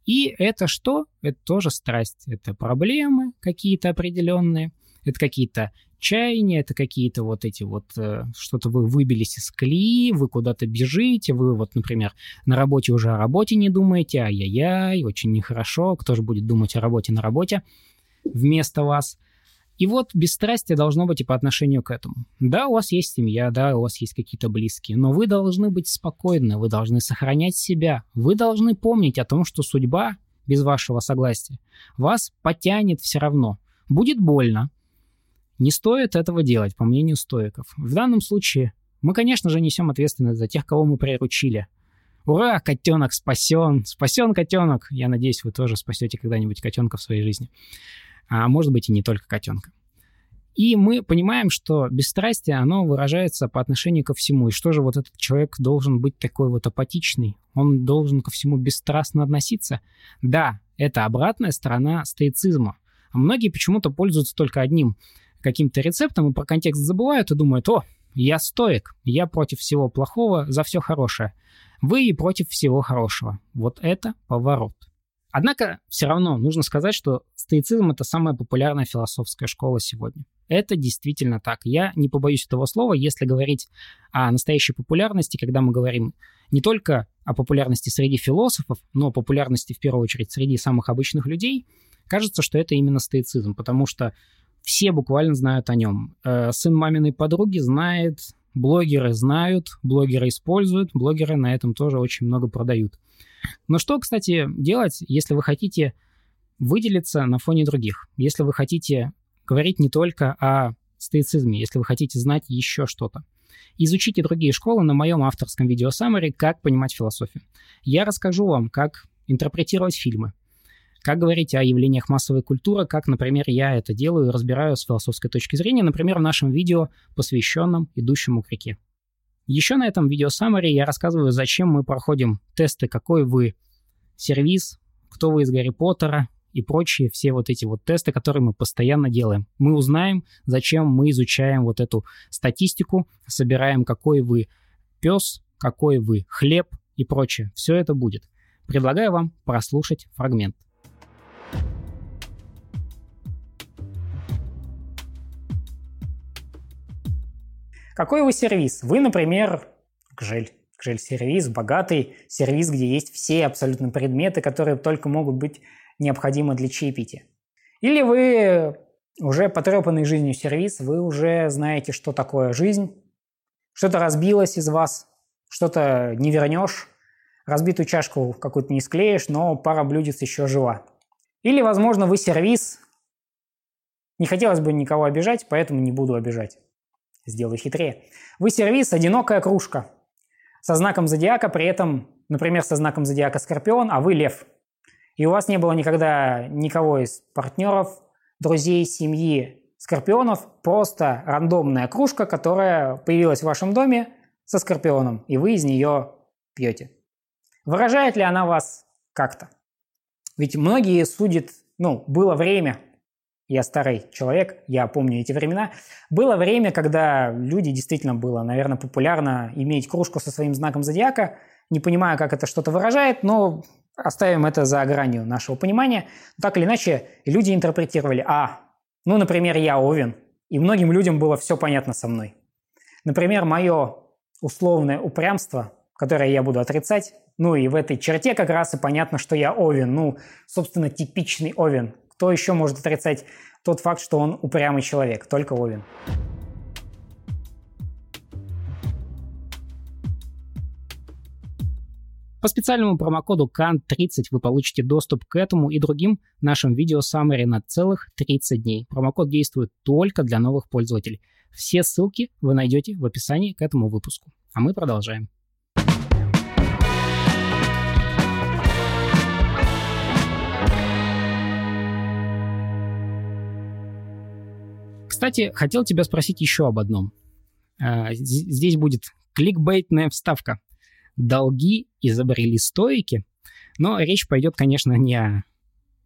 И это что? Это тоже страсть. Это проблемы какие-то определенные. Это какие-то чаяния, это какие-то вот эти вот, э, что-то вы выбились из колеи, вы куда-то бежите, вы вот, например, на работе уже о работе не думаете, ай-яй-яй, очень нехорошо, кто же будет думать о работе на работе вместо вас. И вот бесстрастие должно быть и по отношению к этому. Да, у вас есть семья, да, у вас есть какие-то близкие, но вы должны быть спокойны, вы должны сохранять себя, вы должны помнить о том, что судьба без вашего согласия вас потянет все равно. Будет больно. Не стоит этого делать, по мнению стоиков. В данном случае мы, конечно же, несем ответственность за тех, кого мы приручили. Ура, котенок спасен, спасен котенок. Я надеюсь, вы тоже спасете когда-нибудь котенка в своей жизни а может быть и не только котенка. И мы понимаем, что бесстрастие, оно выражается по отношению ко всему. И что же вот этот человек должен быть такой вот апатичный? Он должен ко всему бесстрастно относиться? Да, это обратная сторона стоицизма. А многие почему-то пользуются только одним каким-то рецептом и про контекст забывают и думают, о, я стоик, я против всего плохого, за все хорошее. Вы и против всего хорошего. Вот это поворот. Однако все равно нужно сказать, что стоицизм — это самая популярная философская школа сегодня. Это действительно так. Я не побоюсь этого слова, если говорить о настоящей популярности, когда мы говорим не только о популярности среди философов, но популярности в первую очередь среди самых обычных людей, кажется, что это именно стоицизм, потому что все буквально знают о нем. Э, сын маминой подруги знает, блогеры знают, блогеры используют, блогеры на этом тоже очень много продают. Но что, кстати, делать, если вы хотите выделиться на фоне других? Если вы хотите говорить не только о стоицизме, если вы хотите знать еще что-то? Изучите другие школы на моем авторском видео Summary «Как понимать философию». Я расскажу вам, как интерпретировать фильмы, как говорить о явлениях массовой культуры, как, например, я это делаю и разбираю с философской точки зрения, например, в нашем видео, посвященном «Идущему к реке». Еще на этом видео summary я рассказываю, зачем мы проходим тесты, какой вы сервис, кто вы из Гарри Поттера и прочие все вот эти вот тесты, которые мы постоянно делаем. Мы узнаем, зачем мы изучаем вот эту статистику, собираем, какой вы пес, какой вы хлеб и прочее. Все это будет. Предлагаю вам прослушать фрагмент. Какой вы сервис? Вы, например, Гжель. Гжель-сервис, богатый сервис, где есть все абсолютно предметы, которые только могут быть необходимы для чаепития. Или вы уже потрепанный жизнью сервис, вы уже знаете, что такое жизнь, что-то разбилось из вас, что-то не вернешь, разбитую чашку какую-то не склеишь, но пара блюдец еще жива. Или, возможно, вы сервис, не хотелось бы никого обижать, поэтому не буду обижать сделаю хитрее. Вы сервис «Одинокая кружка» со знаком зодиака, при этом, например, со знаком зодиака Скорпион, а вы Лев. И у вас не было никогда никого из партнеров, друзей, семьи Скорпионов, просто рандомная кружка, которая появилась в вашем доме со Скорпионом, и вы из нее пьете. Выражает ли она вас как-то? Ведь многие судят, ну, было время, я старый человек, я помню эти времена. Было время, когда люди действительно было, наверное, популярно иметь кружку со своим знаком зодиака. Не понимаю, как это что-то выражает, но оставим это за гранью нашего понимания. Так или иначе, люди интерпретировали, а, ну, например, я Овен, и многим людям было все понятно со мной. Например, мое условное упрямство, которое я буду отрицать, ну и в этой черте как раз и понятно, что я Овен, ну, собственно, типичный Овен, кто еще может отрицать тот факт, что он упрямый человек? Только Овен. По специальному промокоду CAN30 вы получите доступ к этому и другим нашим видео summary на целых 30 дней. Промокод действует только для новых пользователей. Все ссылки вы найдете в описании к этому выпуску. А мы продолжаем. Кстати, хотел тебя спросить еще об одном. А, здесь будет кликбейтная вставка. Долги изобрели стоики, но речь пойдет, конечно, не о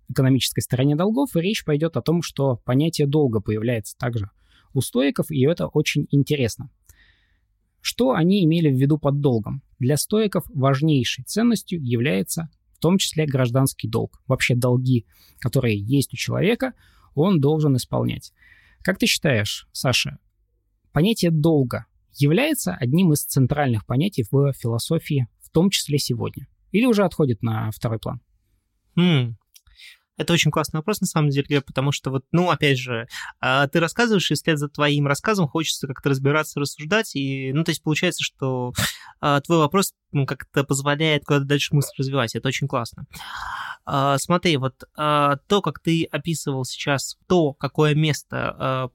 экономической стороне долгов, речь пойдет о том, что понятие долга появляется также у стоиков, и это очень интересно. Что они имели в виду под долгом? Для стоиков важнейшей ценностью является в том числе гражданский долг. Вообще долги, которые есть у человека, он должен исполнять. Как ты считаешь, Саша, понятие долга является одним из центральных понятий в философии, в том числе сегодня? Или уже отходит на второй план? Хм. Это очень классный вопрос, на самом деле, потому что вот, ну, опять же, а, ты рассказываешь, и вслед за твоим рассказом хочется как-то разбираться, рассуждать, и, ну, то есть получается, что а, твой вопрос ну, как-то позволяет куда-то дальше мысль развивать, это очень классно. А, смотри, вот то, как ты описывал сейчас, то, какое место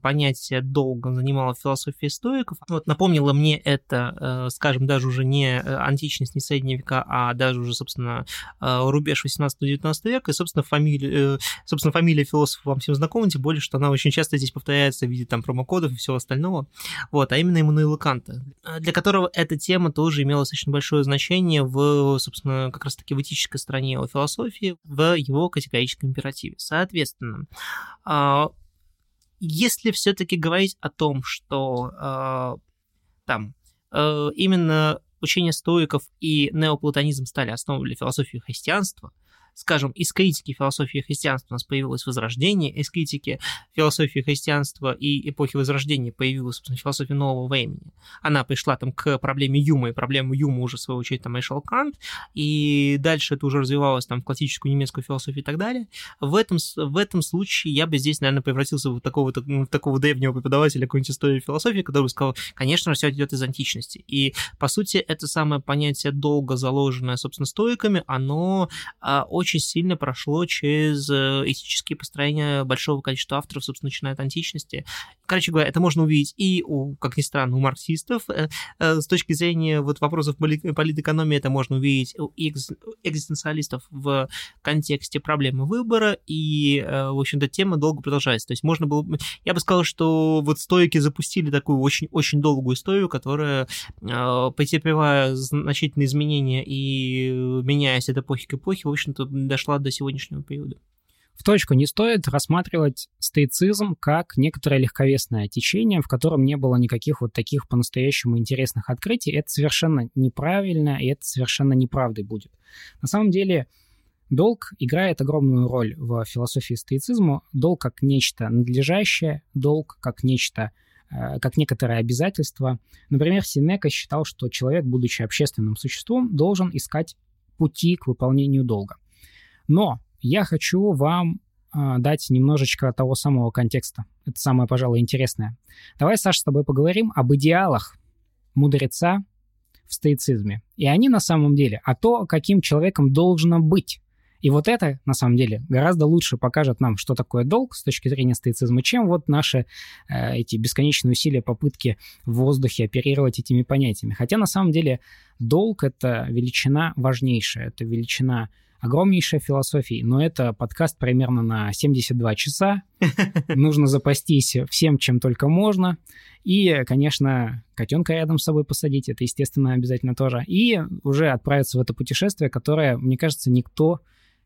понятие долго занимала философия стоиков. Вот напомнило мне это, э, скажем, даже уже не э, античность, не средние века, а даже уже, собственно, э, рубеж 18-19 века, и, собственно, фамилия, собственно, фамилия философа вам всем знакома, тем более, что она очень часто здесь повторяется в виде там промокодов и всего остального, вот, а именно Эммануила Канта, для которого эта тема тоже имела достаточно большое значение в, собственно, как раз-таки в этической стороне его философии, в его категорическом императиве. Соответственно, а, если все-таки говорить о том, что э, там э, именно учение стоиков и неоплатонизм стали основой для философии христианства, скажем, из критики философии христианства у нас появилось возрождение, из критики философии христианства и эпохи возрождения появилась, собственно, философия нового времени. Она пришла там к проблеме Юма, и проблему Юма уже, в свою очередь, там решал Кант, и дальше это уже развивалось там в классическую немецкую философию и так далее. В этом, в этом случае я бы здесь, наверное, превратился в такого, в такого древнего преподавателя какой-нибудь истории философии, который бы сказал, конечно, все идет из античности. И, по сути, это самое понятие долго заложенное, собственно, стоиками, оно а, очень сильно прошло через э, этические построения большого количества авторов, собственно, начиная от античности. Короче говоря, это можно увидеть и у, как ни странно, у марксистов. Э, э, с точки зрения вот вопросов политэкономии это можно увидеть у экзистенциалистов в контексте проблемы выбора, и, в общем-то, тема долго продолжается. То есть можно было... Я бы сказал, что вот стойки запустили такую очень-очень долгую историю, которая, претерпевая значительные изменения и меняясь от эпохи к эпохе, в общем-то, дошла до сегодняшнего периода. В точку не стоит рассматривать стоицизм как некоторое легковесное течение, в котором не было никаких вот таких по-настоящему интересных открытий. Это совершенно неправильно, и это совершенно неправдой будет. На самом деле, долг играет огромную роль в философии стоицизма. Долг как нечто надлежащее, долг как нечто э, как некоторое обязательство. Например, Синека считал, что человек, будучи общественным существом, должен искать пути к выполнению долга. Но я хочу вам э, дать немножечко того самого контекста. Это самое, пожалуй, интересное. Давай, Саша, с тобой поговорим об идеалах мудреца в стоицизме. И они на самом деле, а то, каким человеком должно быть. И вот это, на самом деле, гораздо лучше покажет нам, что такое долг с точки зрения стоицизма, чем вот наши э, эти бесконечные усилия, попытки в воздухе оперировать этими понятиями. Хотя, на самом деле, долг — это величина важнейшая, это величина огромнейшая философия, но это подкаст примерно на 72 часа. Нужно запастись всем, чем только можно. И, конечно, котенка рядом с собой посадить, это, естественно, обязательно тоже. И уже отправиться в это путешествие, которое, мне кажется, никто,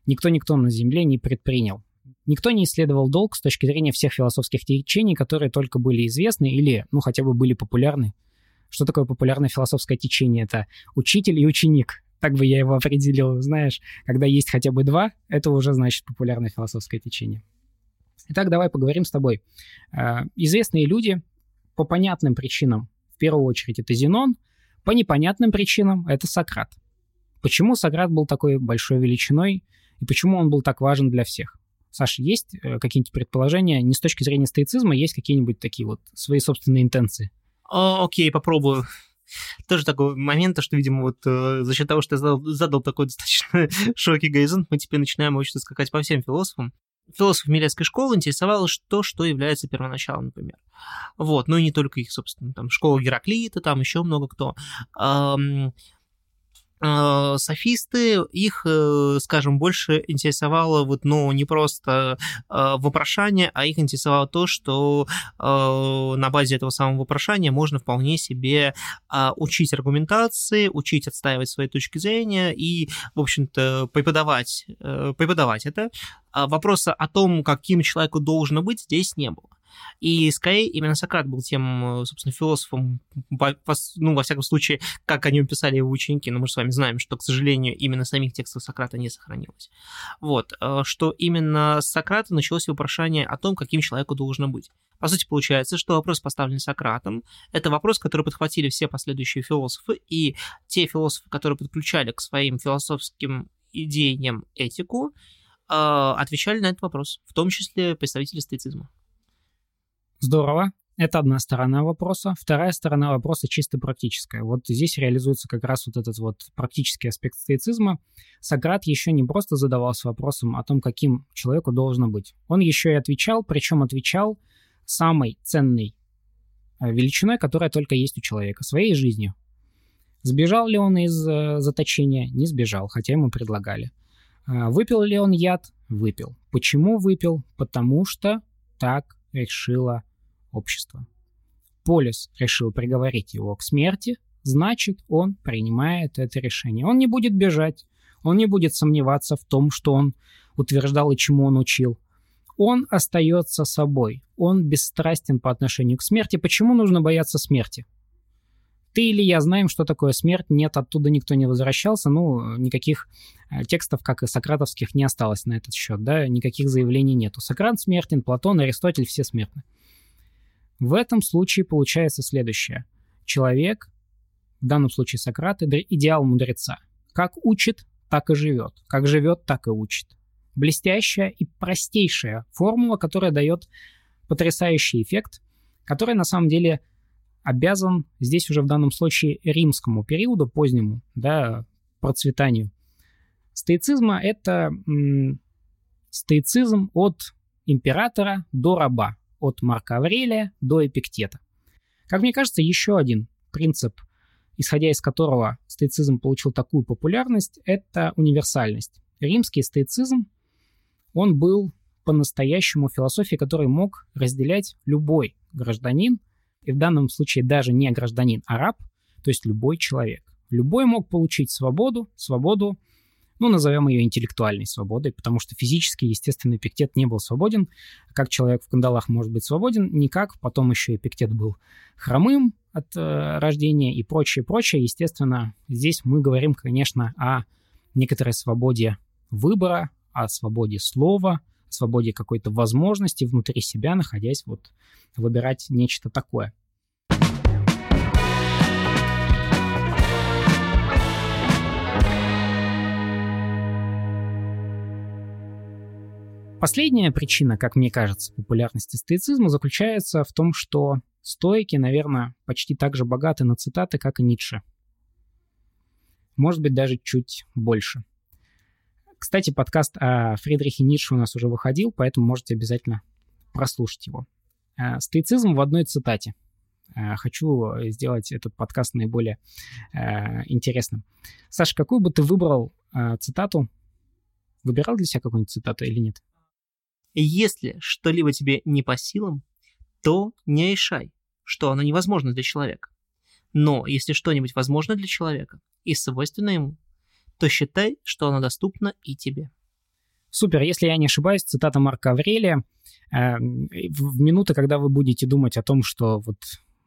никто-никто на Земле не предпринял. Никто не исследовал долг с точки зрения всех философских течений, которые только были известны или, ну, хотя бы были популярны. Что такое популярное философское течение? Это учитель и ученик. Так бы я его определил, знаешь, когда есть хотя бы два, это уже значит популярное философское течение. Итак, давай поговорим с тобой. А, известные люди по понятным причинам, в первую очередь, это Зенон, по непонятным причинам это Сократ. Почему Сократ был такой большой величиной и почему он был так важен для всех? Саша, есть э, какие-нибудь предположения, не с точки зрения стоицизма, есть какие-нибудь такие вот свои собственные интенции? Окей, попробую тоже такой момент, что, видимо, вот э, за счет того, что я задал, задал такой достаточно широкий горизонт, мы теперь начинаем, очень скакать по всем философам. Философов Милецкой школы интересовало то, что является первоначалом, например. Вот, ну и не только их, собственно, там школа Гераклита, там еще много кто. Э, софисты, их, э, скажем, больше интересовало вот, ну, не просто э, вопрошание, а их интересовало то, что на базе этого самого вопрошания можно вполне себе учить аргументации, учить отстаивать свои точки зрения и, в общем-то, преподавать, преподавать это. А вопроса о том, каким человеку должно быть, здесь не было. И скорее именно Сократ был тем, собственно, философом, ну, во всяком случае, как о нем писали его ученики, но мы же с вами знаем, что, к сожалению, именно самих текстов Сократа не сохранилось. Вот, э, что именно с Сократа началось вопрошание о том, каким человеку должно быть. По сути, получается, что вопрос, поставленный Сократом, это вопрос, который подхватили все последующие философы, и те философы, которые подключали к своим философским идеям этику, отвечали на этот вопрос, в том числе представители стоицизма. Здорово. Это одна сторона вопроса. Вторая сторона вопроса чисто практическая. Вот здесь реализуется как раз вот этот вот практический аспект стоицизма. Сократ еще не просто задавался вопросом о том, каким человеку должно быть. Он еще и отвечал, причем отвечал самой ценной э, величиной, которая только есть у человека, своей жизнью. Сбежал ли он из э, заточения? Не сбежал, хотя ему предлагали. Э, выпил ли он яд? Выпил. Почему выпил? Потому что так решила общества. Полис решил приговорить его к смерти, значит, он принимает это решение. Он не будет бежать, он не будет сомневаться в том, что он утверждал и чему он учил. Он остается собой, он бесстрастен по отношению к смерти. Почему нужно бояться смерти? Ты или я знаем, что такое смерть, нет, оттуда никто не возвращался, ну, никаких э, текстов, как и сократовских, не осталось на этот счет, да, никаких заявлений нету. Сократ смертен, Платон, Аристотель, все смертны. В этом случае получается следующее. Человек, в данном случае Сократ, идеал мудреца. Как учит, так и живет. Как живет, так и учит. Блестящая и простейшая формула, которая дает потрясающий эффект, который на самом деле обязан здесь уже в данном случае римскому периоду, позднему, да, процветанию. Стоицизма — это м, стоицизм от императора до раба от Марка Аврелия до Эпиктета. Как мне кажется, еще один принцип, исходя из которого стоицизм получил такую популярность, это универсальность. Римский стоицизм, он был по-настоящему философией, которой мог разделять любой гражданин, и в данном случае даже не гражданин, а раб, то есть любой человек. Любой мог получить свободу, свободу ну, назовем ее интеллектуальной свободой, потому что физически, естественно, Эпиктет не был свободен. Как человек в кандалах может быть свободен? Никак. Потом еще Эпиктет был хромым от э, рождения и прочее, прочее. Естественно, здесь мы говорим, конечно, о некоторой свободе выбора, о свободе слова, о свободе какой-то возможности внутри себя, находясь вот выбирать нечто такое. Последняя причина, как мне кажется, популярности стоицизма заключается в том, что стоики, наверное, почти так же богаты на цитаты, как и Ницше. Может быть, даже чуть больше. Кстати, подкаст о Фридрихе Ницше у нас уже выходил, поэтому можете обязательно прослушать его. Э, стоицизм в одной цитате. Э, хочу сделать этот подкаст наиболее э, интересным. Саша, какую бы ты выбрал цитату? Выбирал для себя какую-нибудь цитату или нет? Если что-либо тебе не по силам, то не решай, что оно невозможно для человека. Но если что-нибудь возможно для человека и свойственно ему, то считай, что оно доступно и тебе. Супер, если я не ошибаюсь, цитата Марка Аврелия. Э, в минуты, когда вы будете думать о том, что вот,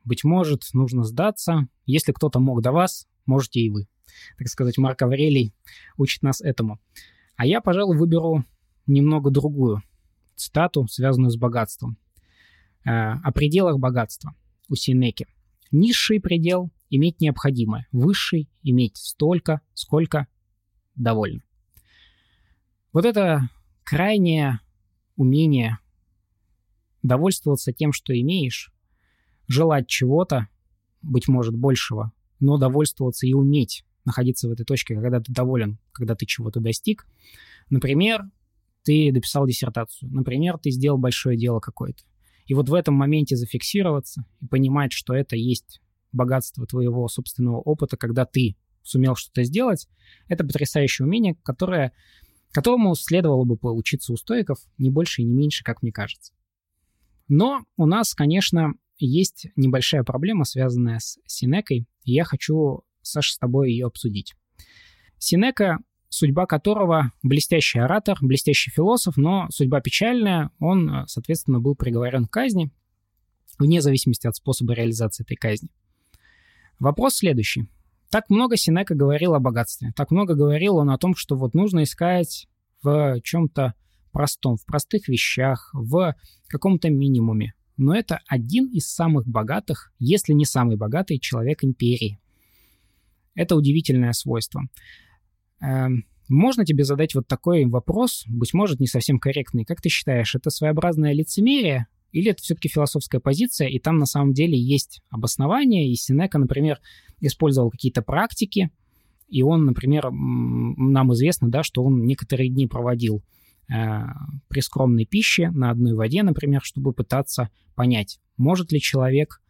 быть может, нужно сдаться, если кто-то мог до вас, можете и вы. Так сказать, Марк Аврелий учит нас этому. А я, пожалуй, выберу немного другую цитату, связанную с богатством. Э, о пределах богатства у Синеки. Низший предел – иметь необходимое, высший – иметь столько, сколько довольно. Вот это крайнее умение довольствоваться тем, что имеешь, желать чего-то, быть может, большего, но довольствоваться и уметь находиться в этой точке, когда ты доволен, когда ты чего-то достиг. Например, ты дописал диссертацию. Например, ты сделал большое дело какое-то. И вот в этом моменте зафиксироваться и понимать, что это есть богатство твоего собственного опыта, когда ты сумел что-то сделать, это потрясающее умение, которое, которому следовало бы поучиться у стоиков не больше и не меньше, как мне кажется. Но у нас, конечно, есть небольшая проблема, связанная с Синекой, и я хочу, Саша, с тобой ее обсудить. Синека судьба которого блестящий оратор, блестящий философ, но судьба печальная. Он, э, соответственно, был приговорен к казни, вне зависимости от способа реализации этой казни. Вопрос следующий. Так много Синека говорил о богатстве, так много говорил он о том, что вот нужно искать в чем-то простом, в простых вещах, в каком-то минимуме. Но это один из самых богатых, если не самый богатый человек империи. Это удивительное свойство. Эм, Можно тебе задать вот такой вопрос, быть может, не совсем корректный. Как ты считаешь, это своеобразное лицемерие или это все-таки философская позиция, и там на самом деле есть обоснование, и Синека, например, использовал какие-то практики, и он, например, нам известно, да, что он некоторые дни проводил э, при скромной пище на одной воде, например, чтобы пытаться понять, может ли человек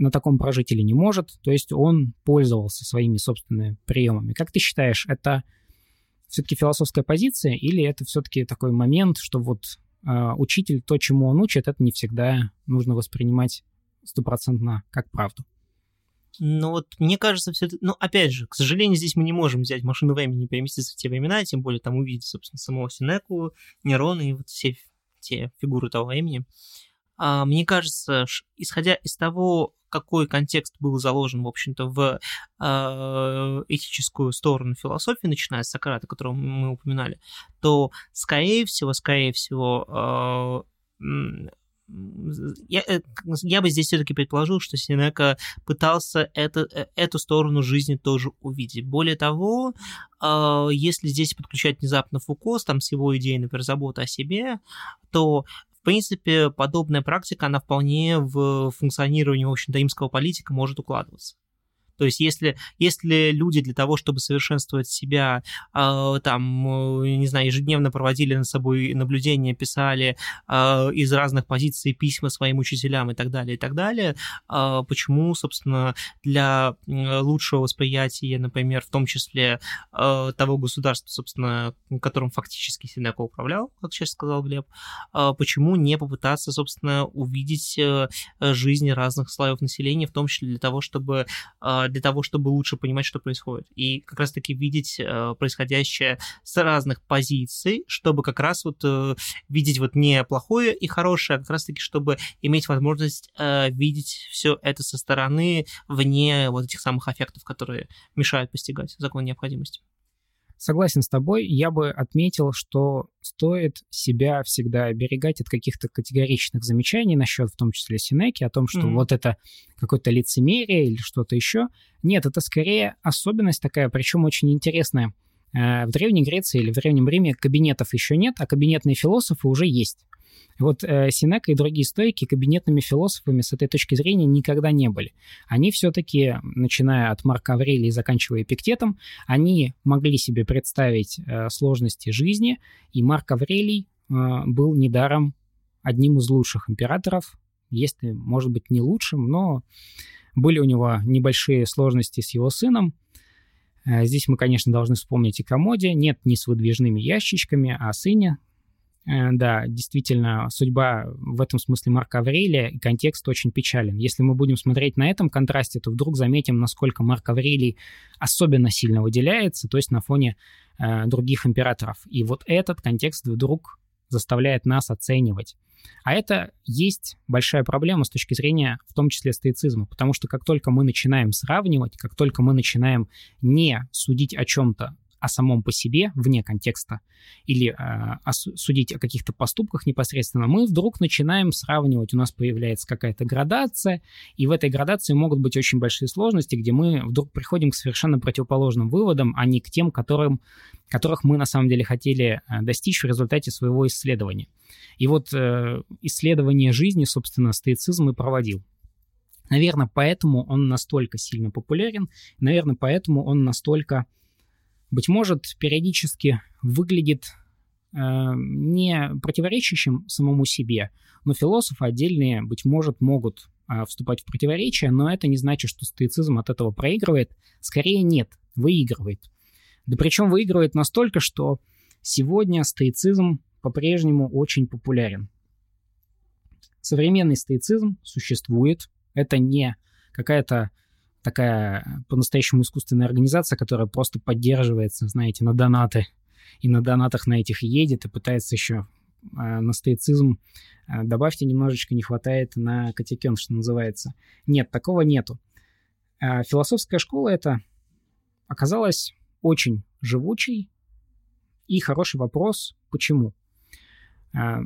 на таком прожить или не может. То есть он пользовался своими собственными приемами. Как ты считаешь, это все-таки философская позиция или это все-таки такой момент, что вот э, учитель, то, чему он учит, это не всегда нужно воспринимать стопроцентно как правду? Ну вот, мне кажется, все это... Ну, опять же, к сожалению, здесь мы не можем взять машину времени и переместиться в те времена, тем более там увидеть, собственно, самого Синеку, Нерона и вот все те фигуры того времени. Мне кажется, исходя из того, какой контекст был заложен, в общем-то, в э, этическую сторону философии, начиная с Сократа, которого мы упоминали, то, скорее всего, скорее всего, э, я, э, я бы здесь все-таки предположил, что Синека пытался это, э, эту сторону жизни тоже увидеть. Более того, если здесь подключать внезапно Фуко там, с его идеей, например, заботы о себе, то в принципе, подобная практика, она вполне в функционировании, в общем-то, политика может укладываться. То есть если, если люди для того, чтобы совершенствовать себя, э, там, не знаю, ежедневно проводили над собой наблюдения, писали э, из разных позиций письма своим учителям и так далее, и так далее, э, почему, собственно, для лучшего восприятия, например, в том числе того государства, собственно, которым фактически Синеко управлял, как сейчас сказал Глеб, почему не попытаться, собственно, увидеть э, жизни разных слоев населения, в том числе для того, чтобы для того, чтобы лучше понимать, что происходит. И как раз-таки видеть э, происходящее с разных позиций, чтобы как раз вот э, видеть вот не плохое и хорошее, а как раз-таки, чтобы иметь возможность э, видеть все это со стороны, вне вот этих самых аффектов, которые мешают постигать закон необходимости. Согласен с тобой. Я бы отметил, что стоит себя всегда оберегать от каких-то категоричных замечаний насчет, в том числе Синеки, о том, что mm-hmm. вот это какое-то лицемерие или что-то еще. Нет, это скорее особенность такая, причем очень интересная. Э, в Древней Греции или в Древнем Риме кабинетов еще нет, а кабинетные философы уже есть. Вот э, Синека и другие стойки кабинетными философами с этой точки зрения никогда не были. Они все-таки, начиная от Марка Аврелия и заканчивая Эпиктетом, они могли себе представить э, сложности жизни, и Марк Аврелий э, был недаром одним из лучших императоров, если, может быть, не лучшим, но были у него небольшие сложности с его сыном. Э, здесь мы, конечно, должны вспомнить и комоде. Нет не с выдвижными ящичками, а сыне, да, действительно, судьба в этом смысле Марка Аврелия и контекст очень печален. Если мы будем смотреть на этом контрасте, то вдруг заметим, насколько Марк Аврелий особенно сильно выделяется, то есть на фоне э, других императоров. И вот этот контекст вдруг заставляет нас оценивать. А это есть большая проблема с точки зрения, в том числе, стоицизма, потому что как только мы начинаем сравнивать, как только мы начинаем не судить о чем-то о самом по себе, вне контекста, или э, судить о каких-то поступках непосредственно, мы вдруг начинаем сравнивать. У нас появляется какая-то градация, и в этой градации могут быть очень большие сложности, где мы вдруг приходим к совершенно противоположным выводам, а не к тем, которым, которых мы на самом деле хотели э, достичь в результате своего исследования. И вот э, исследование жизни, собственно, стоицизм и проводил. Наверное, поэтому он настолько сильно популярен, наверное, поэтому он настолько быть может, периодически выглядит э, не противоречащим самому себе, но философы отдельные, быть может, могут э, вступать в противоречие, но это не значит, что стоицизм от этого проигрывает. Скорее нет, выигрывает. Да причем выигрывает настолько, что сегодня стоицизм по-прежнему очень популярен. Современный стоицизм существует. Это не какая-то такая по-настоящему искусственная организация, которая просто поддерживается, знаете, на донаты. И на донатах на этих едет и пытается еще э, на стоицизм э, добавьте немножечко, не хватает на катекен, что называется. Нет, такого нету. Э, философская школа это оказалась очень живучей. И хороший вопрос, почему?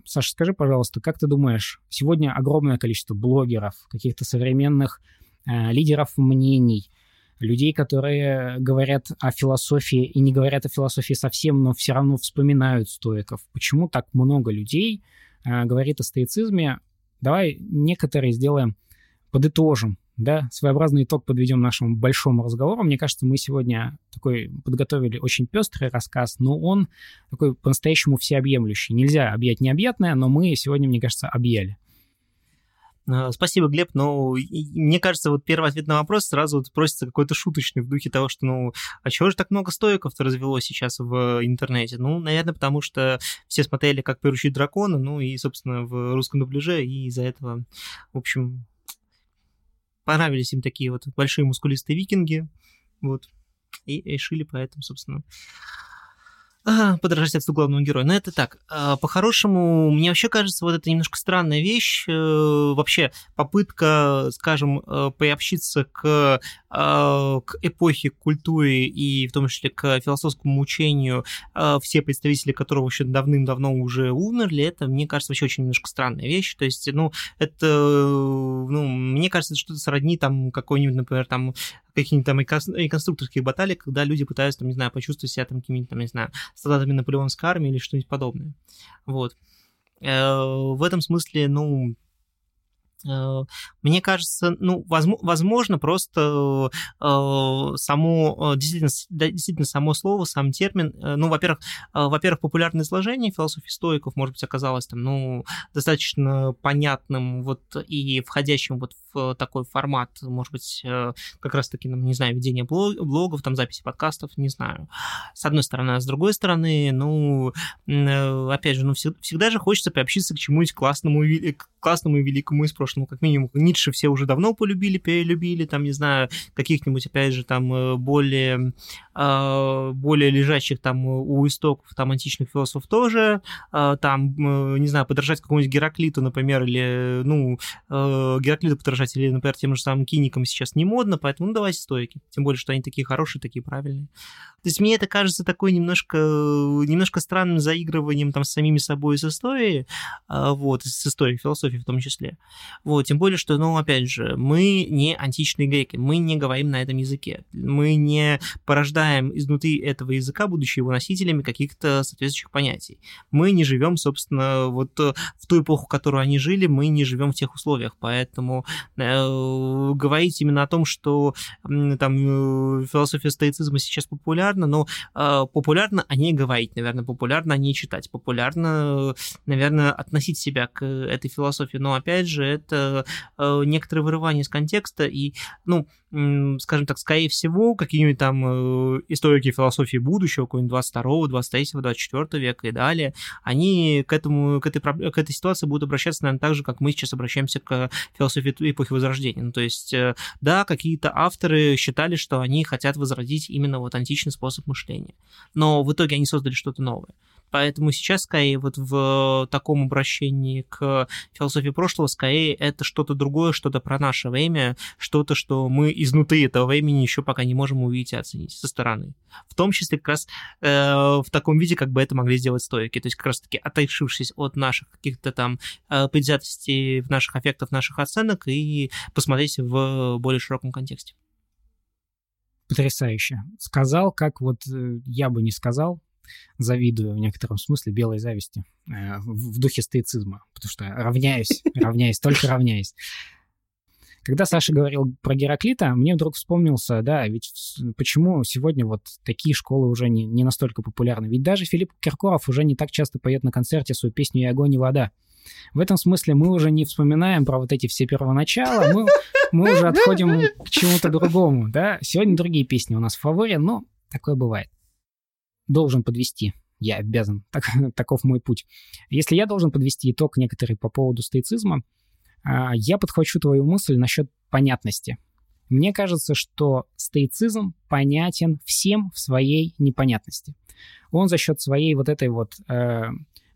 Саша, скажи, пожалуйста, как ты думаешь, сегодня огромное количество блогеров, каких-то современных лидеров мнений, людей, которые говорят о философии и не говорят о философии совсем, но все равно вспоминают стоиков. Почему так много людей э, говорит о стоицизме? Давай некоторые сделаем, подытожим, да, своеобразный итог подведем нашему большому разговору. Мне кажется, мы сегодня такой подготовили очень пестрый рассказ, но он такой по-настоящему всеобъемлющий. Нельзя объять необъятное, но мы сегодня, мне кажется, объяли. Э, спасибо, Глеб. Но мне кажется, вот первый ответ на вопрос сразу вот просится какой-то шуточный в духе того, что, ну, а чего же так много стоиков-то развелось сейчас в интернете? Ну, наверное, потому что все смотрели, как приручить дракона, ну, и, собственно, в русском дубляже, и из-за этого, в общем, понравились им такие вот большие мускулистые викинги, вот, и решили поэтому, собственно, подражать отцу главного героя. Но это так. А, по-хорошему, мне вообще кажется, вот это немножко странная вещь. Э, вообще, попытка, скажем, э, приобщиться к, а, к эпохе, к культуре и в том числе к философскому учению, а, все представители которого еще давным-давно уже умерли, это, мне кажется, вообще очень немножко странная вещь. То есть, ну, это, ну, мне кажется, что-то сродни там какой-нибудь, например, там какие-нибудь там реконструкторские баталии, когда люди пытаются, там, не знаю, почувствовать себя там какими-то, там, не знаю, солдатами наполеонской армии или что-нибудь подобное. Вот. Э, в этом смысле, ну, Э, мне кажется, ну, возможно, просто э, само, действительно, действительно, само слово, сам термин, ну, во-первых, во-первых, популярное изложение философии стоиков, может быть, оказалось там, ну, достаточно понятным вот и входящим вот в такой формат, может быть, как раз-таки, ну, не знаю, ведение блогов, там, записи подкастов, не знаю, с одной стороны, а с другой стороны, ну, опять же, ну, всегда же хочется приобщиться к чему-нибудь классному, классному и великому из прошлого. Как минимум, Ницше все уже давно полюбили, перелюбили, там, не знаю, каких-нибудь, опять же, там, э, более, более лежащих там у истоков там античных философов тоже, там, э, не знаю, подражать какому-нибудь Гераклиту, например, или, ну, э, Гераклиту подражать, или, например, тем же самым киникам сейчас не модно, поэтому, ну, давайте стойки. Тем более, что они такие хорошие, такие правильные. То есть мне это кажется такой немножко, немножко странным заигрыванием там с самими собой с историей, а, вот, с историей философии в том числе. Вот, тем более, что, ну, опять же, мы не античные греки, мы не говорим на этом языке, мы не порождаем изнутри этого языка, будучи его носителями каких-то соответствующих понятий. Мы не живем, собственно, вот в ту эпоху, в которую они жили, мы не живем в тех условиях, поэтому говорить именно о том, что э, там э, философия стоицизма сейчас популярна, но э, популярно о ней говорить, наверное, популярно о ней читать, популярно, наверное, относить себя к этой философии. Но опять же, это э, некоторое вырывание из контекста, и, ну, скажем так, скорее всего, какие-нибудь там э, историки философии будущего, какой-нибудь 22, 23, 24 века и далее, они к, этому, к, этой, к этой ситуации будут обращаться, наверное, так же, как мы сейчас обращаемся к философии эпохи Возрождения. Ну, то есть, э, да, какие-то авторы считали, что они хотят возродить именно вот античный способ мышления, но в итоге они создали что-то новое. Поэтому сейчас, скорее, вот в таком обращении к философии прошлого, скорее, это что-то другое, что-то про наше время, что-то, что мы изнутри этого времени еще пока не можем увидеть и оценить со стороны. В том числе как раз э, в таком виде, как бы это могли сделать стойки. То есть как раз-таки отрешившись от наших каких-то там э, предвзятостей, наших аффектов, наших оценок и посмотреть в более широком контексте. Потрясающе. Сказал, как вот э, я бы не сказал, завидую в некотором смысле белой зависти э, в духе стоицизма, потому что равняюсь, равняюсь, только равняюсь. Когда Саша говорил про Гераклита, мне вдруг вспомнился, да, ведь почему сегодня вот такие школы уже не, не настолько популярны? Ведь даже Филипп Киркоров уже не так часто поет на концерте свою песню «И огонь, и вода». В этом смысле мы уже не вспоминаем про вот эти все первоначала, мы, мы уже отходим к чему-то другому, да. Сегодня другие песни у нас в фаворе, но такое бывает должен подвести. Я обязан. Так, таков мой путь. Если я должен подвести итог некоторый по поводу стоицизма, а, я подхвачу твою мысль насчет понятности. Мне кажется, что стоицизм понятен всем в своей непонятности. Он за счет своей вот этой вот э,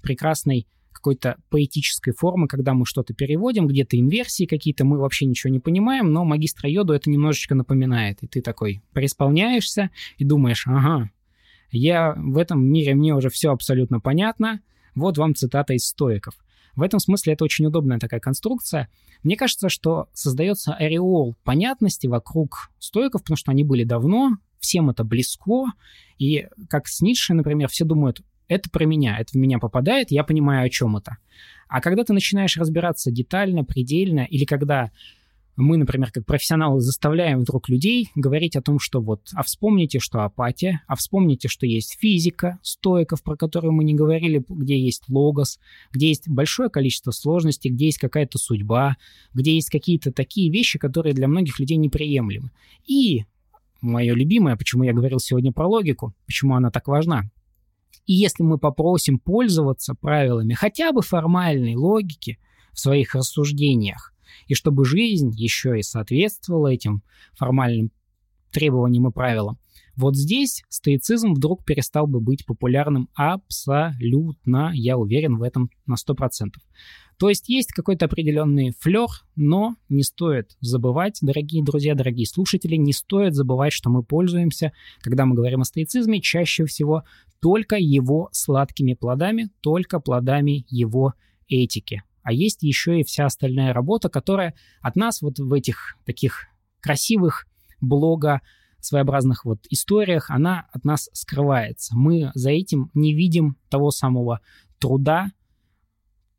прекрасной какой-то поэтической формы, когда мы что-то переводим, где-то инверсии какие-то, мы вообще ничего не понимаем, но магистра Йоду это немножечко напоминает. И ты такой преисполняешься и думаешь, ага, я в этом мире, мне уже все абсолютно понятно. Вот вам цитата из стоиков. В этом смысле это очень удобная такая конструкция. Мне кажется, что создается ореол понятности вокруг стоиков, потому что они были давно, всем это близко, и как с Ницше, например, все думают, это про меня, это в меня попадает, я понимаю, о чем это. А когда ты начинаешь разбираться детально, предельно, или когда мы, например, как профессионалы заставляем вдруг людей говорить о том, что вот, а вспомните, что апатия, а вспомните, что есть физика, стоиков, про которую мы не говорили, где есть логос, где есть большое количество сложностей, где есть какая-то судьба, где есть какие-то такие вещи, которые для многих людей неприемлемы. И мое любимое, почему я говорил сегодня про логику, почему она так важна. И если мы попросим пользоваться правилами хотя бы формальной логики в своих рассуждениях, и чтобы жизнь еще и соответствовала этим формальным требованиям и правилам, вот здесь стоицизм вдруг перестал бы быть популярным абсолютно, я уверен в этом на 100%. То есть есть какой-то определенный флер, но не стоит забывать, дорогие друзья, дорогие слушатели, не стоит забывать, что мы пользуемся, когда мы говорим о стоицизме, чаще всего только его сладкими плодами, только плодами его этики. А есть еще и вся остальная работа, которая от нас вот в этих таких красивых блога своеобразных вот историях, она от нас скрывается. Мы за этим не видим того самого труда,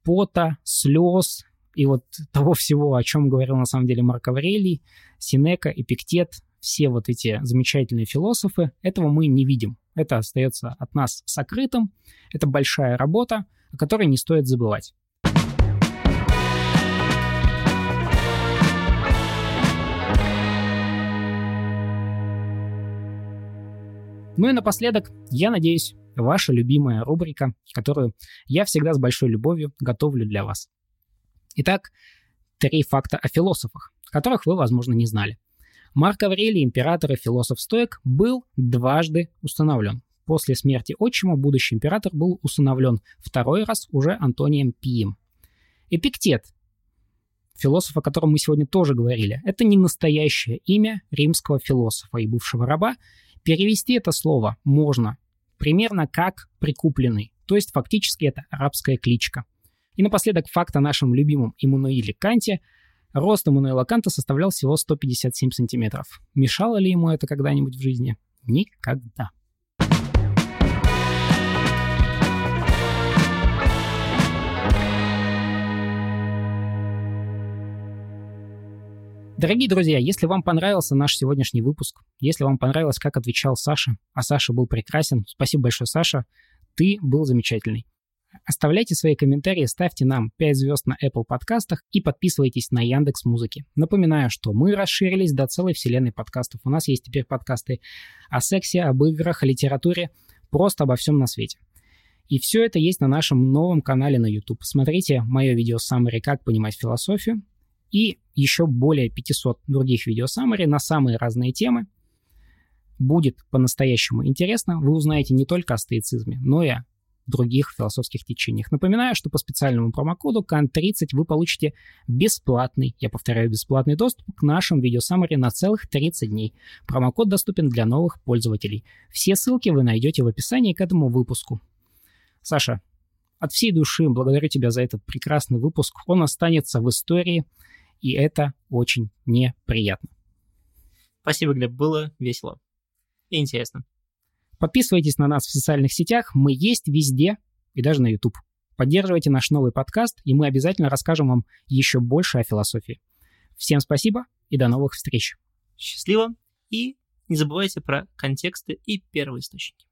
пота, слез и вот того всего, о чем говорил на самом деле Марк Аврелий, Синека, Эпиктет, все вот эти замечательные философы, этого мы не видим. Это остается от нас сокрытым. Это большая работа, о которой не стоит забывать. Ну и напоследок, я надеюсь, ваша любимая рубрика, которую я всегда с большой любовью готовлю для вас. Итак, три факта о философах, которых вы, возможно, не знали. Марк Аврелий, император и философ-стоик, был дважды установлен. После смерти отчима будущий император был усыновлен второй раз уже Антонием Пием. Эпиктет, философ, о котором мы сегодня тоже говорили, это не настоящее имя римского философа и бывшего раба, Перевести это слово можно примерно как «прикупленный», то есть фактически это арабская кличка. И напоследок факт о нашем любимом Иммануиле Канте. Рост Иммануила Канта составлял всего 157 сантиметров. Мешало ли ему это когда-нибудь в жизни? Никогда. Дорогие друзья, если вам понравился наш сегодняшний выпуск, если вам понравилось, как отвечал Саша, а Саша был прекрасен, спасибо большое, Саша, ты был замечательный. Оставляйте свои комментарии, ставьте нам 5 звезд на Apple подкастах и подписывайтесь на Яндекс Музыки. Напоминаю, что мы расширились до целой вселенной подкастов. У нас есть теперь подкасты о сексе, об играх, о литературе, просто обо всем на свете. И все это есть на нашем новом канале на YouTube. Смотрите мое видео «Саммари. Как понимать философию» и еще более 500 других видео саммари на самые разные темы. Будет по-настоящему интересно. Вы узнаете не только о стоицизме, но и о других философских течениях. Напоминаю, что по специальному промокоду CAN30 вы получите бесплатный, я повторяю, бесплатный доступ к нашим видео саммари на целых 30 дней. Промокод доступен для новых пользователей. Все ссылки вы найдете в описании к этому выпуску. Саша, от всей души благодарю тебя за этот прекрасный выпуск. Он останется в истории – и это очень неприятно. Спасибо, Глеб, было весело и интересно. Подписывайтесь на нас в социальных сетях, мы есть везде и даже на YouTube. Поддерживайте наш новый подкаст, и мы обязательно расскажем вам еще больше о философии. Всем спасибо и до новых встреч. Счастливо и не забывайте про контексты и первоисточники.